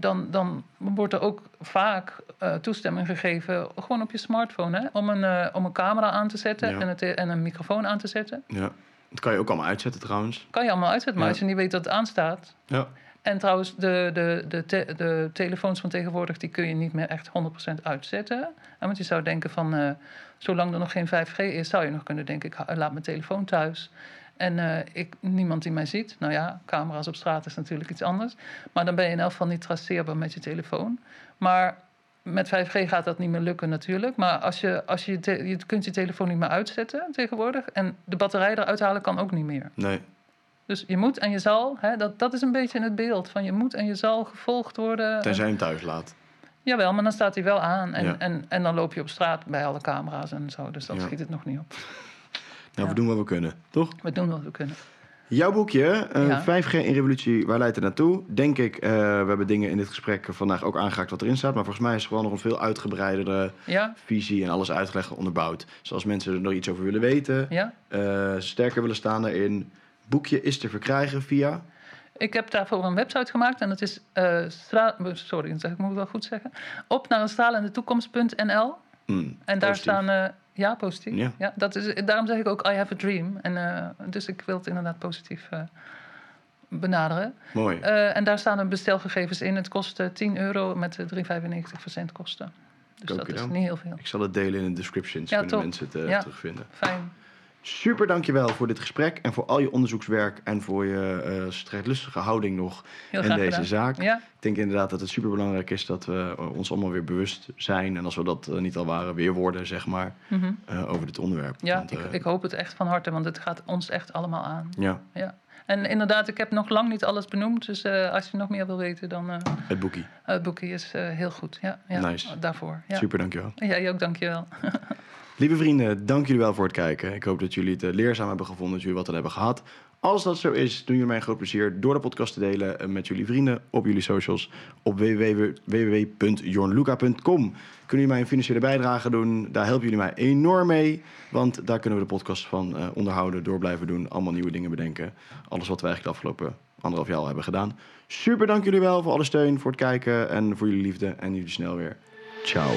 dan, dan wordt er ook vaak toestemming gegeven, gewoon op je smartphone, hè, om, een, om een camera aan te zetten en, het, en een microfoon aan te zetten. Ja. Dat kan je ook allemaal uitzetten trouwens. Kan je allemaal uitzetten, maar als je niet weet dat het aanstaat. Ja. En trouwens, de, de, de, de telefoons van tegenwoordig die kun je niet meer echt 100% uitzetten. want je zou denken van, uh, zolang er nog geen 5G is, zou je nog kunnen denken, ik laat mijn telefoon thuis. En uh, ik, niemand die mij ziet. Nou ja, camera's op straat is natuurlijk iets anders. Maar dan ben je in elk geval niet traceerbaar met je telefoon. Maar met 5G gaat dat niet meer lukken natuurlijk. Maar als je, als je, je kunt je telefoon niet meer uitzetten tegenwoordig. En de batterij eruit halen kan ook niet meer. Nee. Dus je moet en je zal, hè, dat, dat is een beetje in het beeld. Van je moet en je zal gevolgd worden. Tenzij je hem thuis laat. Jawel, maar dan staat hij wel aan. En, en, en dan loop je op straat bij alle camera's en zo. Dus dan schiet het nog niet op. Nou, we doen wat we kunnen, toch? We doen wat we kunnen. Jouw boekje, uh, 5G in Revolutie, waar leidt het naartoe? Denk ik, uh, we hebben dingen in dit gesprek vandaag ook aangehaakt wat erin staat. Maar volgens mij is het gewoon nog een veel uitgebreidere visie en alles uitgelegd onderbouwd. Zoals mensen er nog iets over willen weten, uh, sterker willen staan daarin. Boekje is te verkrijgen via... Ik heb daarvoor een website gemaakt en dat is, uh, sorry, dat zeg ik moet het wel goed zeggen, op naar een stralende toekomst.nl. Mm, en daar staan ja, positief. Ja. ja. dat is, daarom zeg ik ook I have a dream. En, uh, dus ik wil het inderdaad positief benaderen. Mooi. En daar staan de bestelgegevens in. Het kost 10 euro met 3,95% verzendkosten. Dus dat is niet heel veel. Ik zal het delen in de descriptions, ja, kunnen mensen het ja, terugvinden. Fijn. Super dankjewel voor dit gesprek en voor al je onderzoekswerk en voor je uh, strijdlustige houding nog in deze zaak. Ja. Ik denk inderdaad dat het super belangrijk is dat we eh, ons allemaal weer bewust zijn. En als we dat uh, niet al waren, weer worden, zeg maar, mm -hmm. uh, over dit onderwerp. Ja, want, ik, ik, hoop het echt van harte, want het gaat ons echt allemaal aan. Ja. ja. En inderdaad, ik heb nog lang niet alles benoemd. Dus als je nog meer wil weten, dan... het boekie. het boekie is heel goed, ja. ja nice. Daarvoor. Ja. Super, dankjewel. Ja, jij ook, dankjewel. Lieve vrienden, dank jullie wel voor het kijken. Ik hoop dat jullie het eh, leerzaam hebben gevonden, dat jullie wat aan hebben gehad. Als dat zo is, doen jullie mij een groot plezier door de podcast te delen eh, met jullie vrienden op jullie socials op www.jornluca.com. Kunnen jullie mij een financiële bijdrage doen? Daar helpen jullie mij enorm mee, want daar kunnen we de podcast van uh, onderhouden, door blijven doen, allemaal nieuwe dingen bedenken. Alles wat we eigenlijk de afgelopen anderhalf jaar al hebben gedaan. Super dank jullie wel voor alle steun, voor het kijken en voor jullie liefde. En jullie snel weer. Ciao.